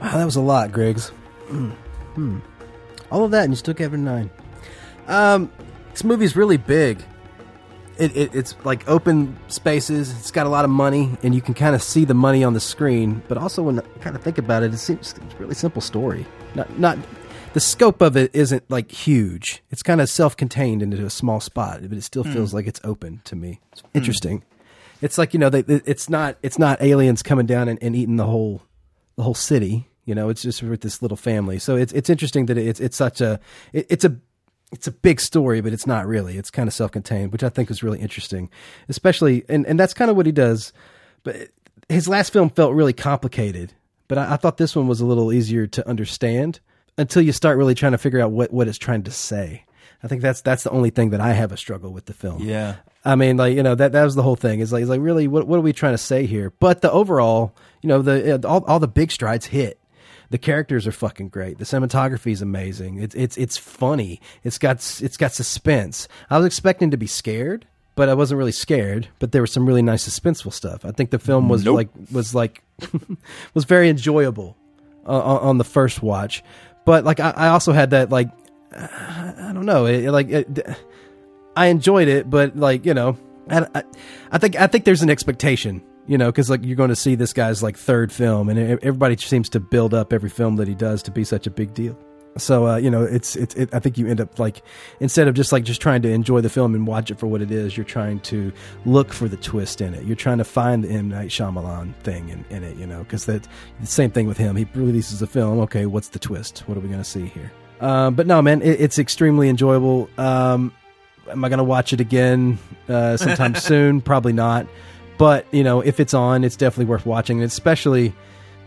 Wow, that was a lot, Griggs. Hmm. All of that, and you still gave it a nine. Um, this movie's really big. It, it, it's like open spaces. It's got a lot of money, and you can kind of see the money on the screen. But also, when I kind of think about it, it seems it's a really simple story. Not not the scope of it isn't like huge. It's kind of self-contained into a small spot, but it still feels
Mm.
like it's open to me. It's interesting. It's like you know, they, it's not it's not aliens coming down and, and eating the whole the whole city. You know, it's just with this little family. So it's it's interesting that it's it's such a it, it's a it's a big story, but it's not really. It's kind of self-contained, which I think is really interesting, especially and and that's kind of what he does. But his last film felt really complicated, but I, I thought this one was a little easier to understand until you start really trying to figure out what what it's trying to say. I think that's that's the only thing that I have a struggle with the film.
Yeah.
I mean, like you know that that was the whole thing. Is like, it's like really, what what are we trying to say here? But the overall, you know, the uh, all all the big strides hit. The characters are fucking great. The cinematography is amazing. It's it's it's funny. It's got it's got suspense. I was expecting to be scared, but I wasn't really scared. But there was some really nice suspenseful stuff. I think the film was
Nope.
like was like was very enjoyable uh, on, the first watch. But like I, I also had that like I don't know, it, like it, I enjoyed it, but like you know, I, I, I think I think there's an expectation, you know, because like you're going to see this guy's like third film, and everybody seems to build up every film that he does to be such a big deal. So uh, you know, it's it's. It, I think you end up like instead of just like just trying to enjoy the film and watch it for what it is, you're trying to look for the twist in it. You're trying to find the M Night Shyamalan thing in, in it, you know, because that the same thing with him. He releases a film. Okay, what's the twist? What are we going to see here? Um, but no, man, it, it's extremely enjoyable. Um, am I going to watch it again uh, sometime soon? Probably not. But you know, if it's on, it's definitely worth watching, and especially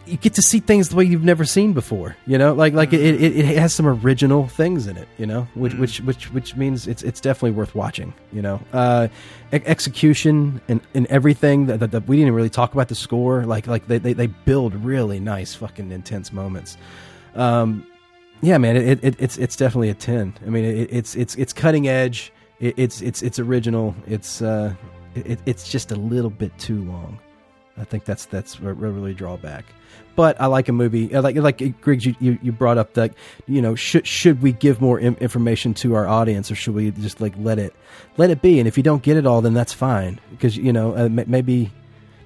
you get to see things the way you've never seen before. You know, like like it, it, it has some original things in it. You know, which which which which means it's it's definitely worth watching. You know, uh, e- execution and, and everything that, that, that we didn't really talk about the score. Like like they, they, they build really nice fucking intense moments. Um, yeah, man, it, it it's it's definitely a ten. I mean, it, it's it's it's cutting edge. It, it's it's it's original. It's uh, it, it's just a little bit too long. I think that's that's a really drawback. But I like a movie I like like Griggs. You, you, you brought up that you know should should we give more information to our audience or should we just like let it let it be? And if you don't get it all, then that's fine because you know uh, maybe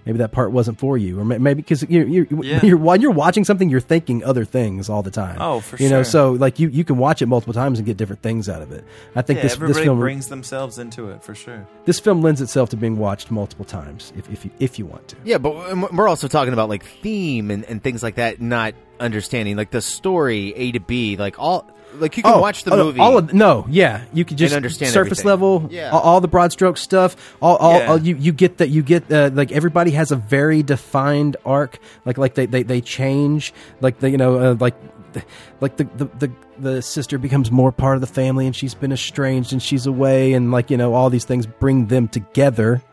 maybe that part wasn't for you or maybe because you you
Yeah.
you're while you're watching something you're thinking other things all the time.
Oh, for sure.
you know so like you you can watch it multiple times and get different things out of it. I think
yeah,
this
everybody
this film
brings themselves into it for sure.
this film lends itself to being watched multiple times if if you, if you want to.
Yeah, but we're also talking about like theme and, and things like that, not understanding like the story A to B, like all like you can watch the
oh,
movie.
All of no, yeah, you can just
understand
surface
everything.
level.
Yeah.
all, all the broad stroke stuff. All, all,
Yeah.
all you you get that you get uh, like everybody has a very defined arc. Like like they they, they change. Like the you know uh, like. Like the, the the the sister becomes more part of the family, and she's been estranged, and she's away, and like you know all these things bring them together.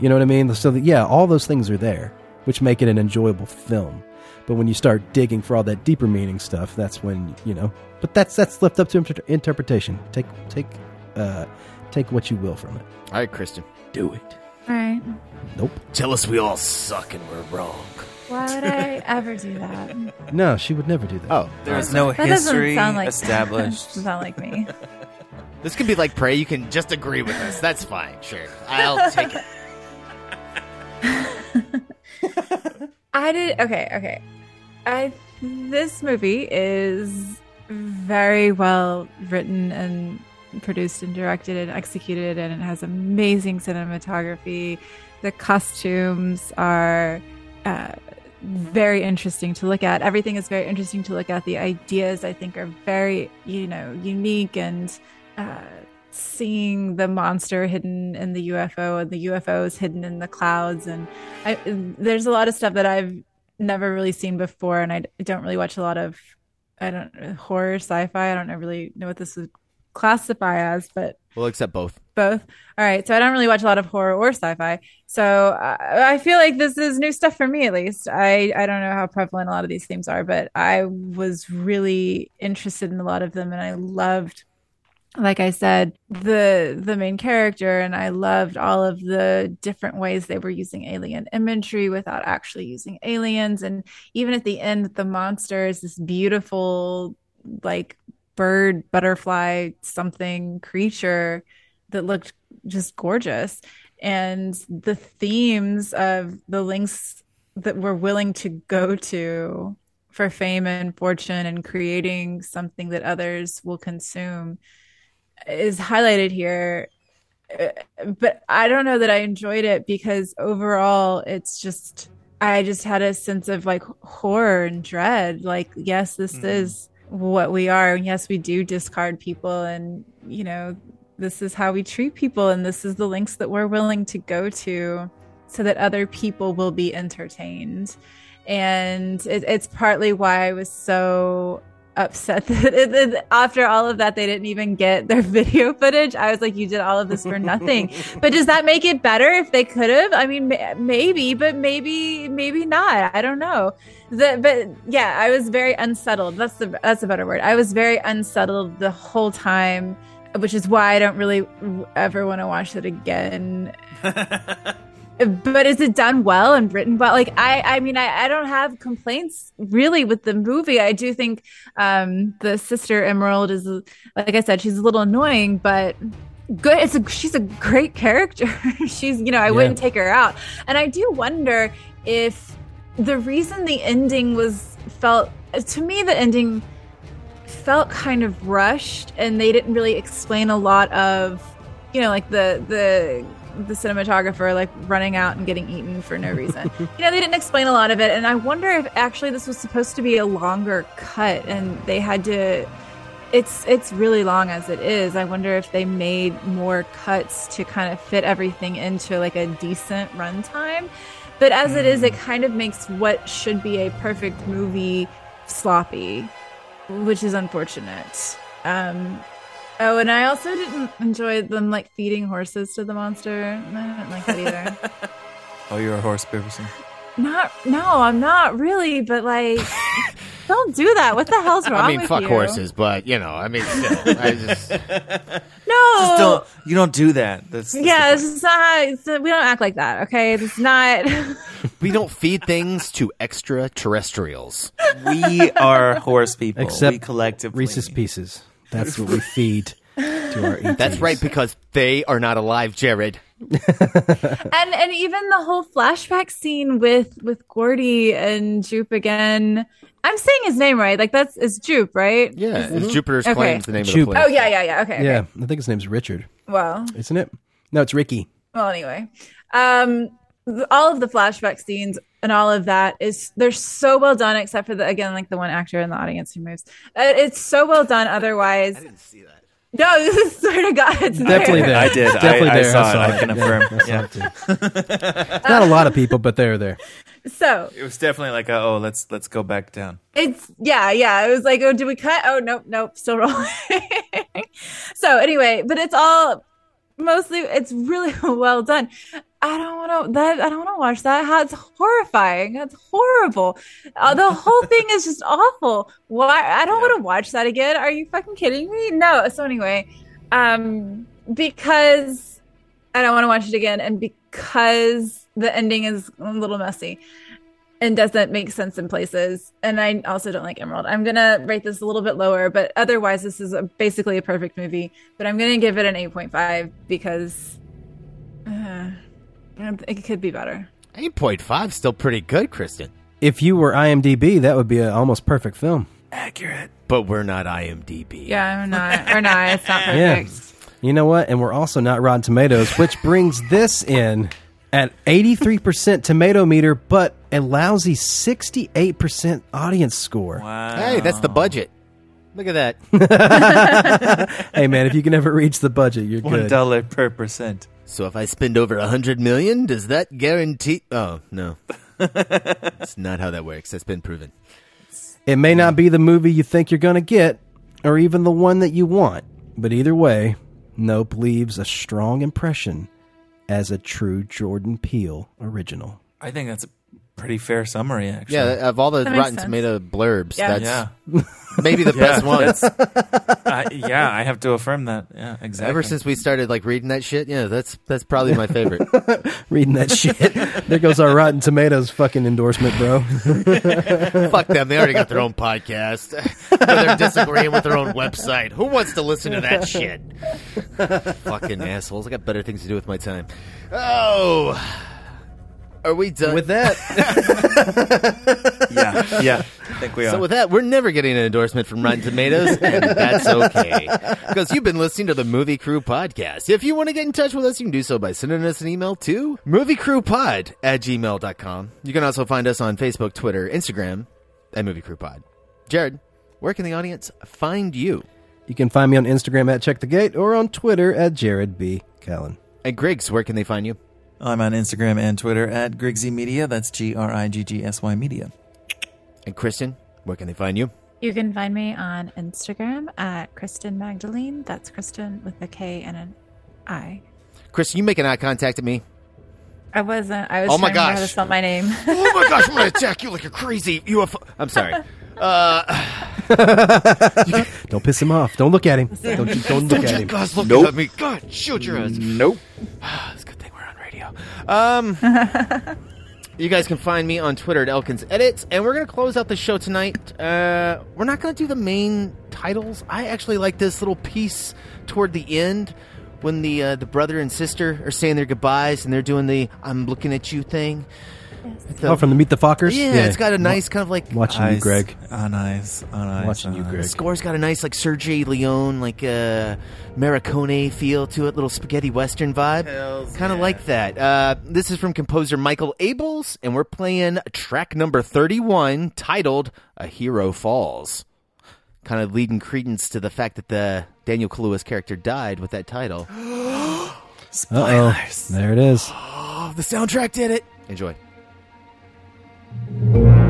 You know what I mean? So that, yeah, all those things are there, which make it an enjoyable film. But when you start digging for all that deeper meaning stuff, that's when you know. But that's that's left up to inter- interpretation. Take take uh, take what you will from it.
All right, Kristen,
do it.
All right.
Nope.
Tell us we all suck and we're wrong.
Why would I ever do that?
No, she would never do that.
Oh,
There's no
That doesn't
history
sound like
established.
doesn't sound like me.
This could be like Prey. You can just agree with us. That's fine. Sure, I'll take it.
I did okay, okay. I this movie is very well written and produced and directed and executed and it has amazing cinematography. The costumes are uh, very interesting to look at. Everything is very interesting to look at. The ideas I think are very, you know, unique and uh, seeing the monster hidden in the UFO and the UFOs hidden in the clouds. And I, there's a lot of stuff that I've never really seen before and I don't really watch a lot of I don't horror sci-fi. I don't really know what this would classify as but
We'll accept both.
both. All right. So I don't really watch a lot of horror or sci-fi. So I, I feel like this is new stuff for me at least. I I don't know how prevalent a lot of these themes are but I was really interested in a lot of them and I loved like I said, the the main character, and I loved all of the different ways they were using alien imagery without actually using aliens. And even at the end, the monster is this beautiful, like bird, butterfly, something creature that looked just gorgeous. And the themes of the links that we're willing to go to for fame and fortune and creating something that others will consume is highlighted here Uh, but i don't know that i enjoyed it because overall it's just i just had a sense of like horror and dread. Like yes this is what we are and yes we do discard people and you know this is how we treat people and this is the links that we're willing to go to so that other people will be entertained. And it, it's partly why i was so upset that it- that after all of that they didn't even get their video footage. I was like you did all of this for nothing. But does that make it better if they could have? I mean ma- maybe but maybe maybe not. I don't know. The, but yeah i was very unsettled. That's the that's a better word. I was very unsettled the whole time which is why i don't really ever want to watch it again but is it done well and written well like i i mean i, I don't have complaints really with the movie i do think um the sister emerald is like i said she's a little annoying but good. It's a she's a great character. she's you know I
Yeah.
wouldn't take her out, and I do wonder if the reason the ending was felt to me the ending felt kind of rushed, and they didn't really explain a lot of you know like the the the cinematographer like running out and getting eaten for no reason. you know, they didn't explain a lot of it, and I wonder if actually this was supposed to be a longer cut, and they had to. It's it's really long as it is. I wonder if they made more cuts to kind of fit everything into like a decent runtime. But as it is, it kind of makes what should be a perfect movie sloppy, which is unfortunate. Um, oh, and I also didn't enjoy them like feeding horses to the monster. I didn't like that either.
Oh, you're a horse person.
not, no, I'm not really, but like, don't do that. What the hell's wrong with that?
I mean,
with
fuck
you?
horses, but you know, I mean, still, I just
No,
Just don't. You don't do that. That's, that's
yeah, it's just not. It's, we don't act like that, okay? It's not.
we don't feed things to extraterrestrials.
we are horse people.
Except
we collectively.
Reese's Pieces. That's what we feed to our ETs.
That's right, because they are not alive, Jared.
and and even the whole flashback scene with with Gordy and Jupe again. I'm saying his name right. Like that's is Jupe, right?
Yeah, it's Jupiter's
Okay.
claims the name
Jupe.
of the place.
Oh yeah, yeah, yeah. Okay.
Yeah,
okay.
I think his name's Richard,
Well,
isn't it? No, it's Ricky.
well. Anyway, um, all of the flashback scenes and all of that is they're so well done, except for the again like the one actor in the audience who moves. Uh, it's so well done. Otherwise, I didn't see that. No, swear to God, it's
Definitely
there.
there.
I did.
Definitely
I, I
there.
saw
I
it.
saw
I can
Yeah,
affirm.
I
Yeah.
Not a lot of people, but they're there.
So
It was definitely like, a, oh, let's let's go back down.
It's yeah, yeah. It was like, oh, did we cut? Oh, nope, nope, still rolling. so anyway, but it's all mostly it's really well done. I don't want to that. I don't want to watch that. It's horrifying. That's horrible. Uh, the whole thing is just awful. Why? I don't want to watch that again. Are you fucking kidding me? No. So anyway, um, because I don't want to watch it again, and because the ending is a little messy and doesn't make sense in places. And I also don't like Emerald. I'm gonna rate this a little bit lower, but otherwise, this is a, basically a perfect movie. But I'm gonna give it an 8.5 because uh, it could be better.
8.5 still pretty good, Kristen.
If you were IMDb, that would be an almost perfect film.
Accurate.
But we're not IMDb.
Yeah, or not, We're not. It's not perfect. Yeah.
You know what? And we're also not Rotten Tomatoes, which brings this in at 83% tomato meter, but a lousy 68% audience score.
Wow.
Hey, that's the budget. Look at that.
hey, man, if you can ever reach the budget, you're
One
good.
dollar per percent.
So if I spend over a hundred million, does that guarantee? Oh no, it's not how that works. That's been proven.
It may not be the movie you think you're going to get, or even the one that you want, but either way, Nope leaves a strong impression as a true Jordan Peele original.
I think that's a pretty fair summary, actually.
Yeah, of all the Rotten
sense.
Tomato blurbs,
Yeah.
that's
Yeah.
maybe the
Yeah,
best one.
that's- I, yeah, I have to affirm that. Yeah, exactly.
Ever since we started like reading that shit, yeah, that's that's probably my favorite.
Reading that shit. there goes our Rotten Tomatoes fucking endorsement, bro.
Fuck them. They already got their own podcast. They're disagreeing with their own website. Who wants to listen to that shit? Fucking assholes. I got better things to do with my time. Oh. Are we done?
With that,
yeah, yeah, I think we are.
So with that, we're never getting an endorsement from Rotten Tomatoes, and that's okay. Because you've been listening to the Movie Crew Podcast. If you want to get in touch with us, you can do so by sending us an email to moviecrewpod at gmail.com. You can also find us on Facebook, Twitter, Instagram at Movie Crew Pod. Jared, where can the audience find you?
you can find me on Instagram at Check the Gate or on Twitter at Jared B. Callen.
And Griggs, where can they find you?
I'm on Instagram and Twitter at Griggsy Media. That's G R I G G S Y Media.
And Kristen, where can they find you?
You can find me on Instagram at Kristen Magdalene. That's Kristen with a K and an I.
Kristen, you making eye contact at me?
I wasn't. I was
Oh my
trying to remember how to spell my name.
Oh my gosh, I'm going to attack you like a crazy UFO. I'm sorry. Uh,
Don't piss him off. Don't look at him. Don't, don't look at
you
him.
guys looking
Nope.
at me. God, shoot your ass.
Nope.
Um, you guys can find me on Twitter at Elkins Edits, and we're gonna close out the show tonight. Uh, we're not gonna do the main titles. I actually like this little piece toward the end when the uh, the brother and sister are saying their goodbyes and they're doing the "I'm looking at you" thing. The-
Oh, from the Meet the Fockers?
Yeah,
Yeah.
it's got a nice kind of like
Watching you,
Nice.
Greg.
Oh, nice. Oh, nice.
Watching
oh,
you,
nice.
Greg.
The score's got a nice like Sergio Leone, like uh, Morricone feel to it, little spaghetti western vibe. Kind of like that. Uh, this is from composer Michael Abels, and we're playing track number thirty-one, titled "A Hero Falls." Kind of leading credence to the fact that the Daniel Kaluuya's character died with that title.
Uh oh. There it is.
Oh, the soundtrack did it. Enjoy.
thank you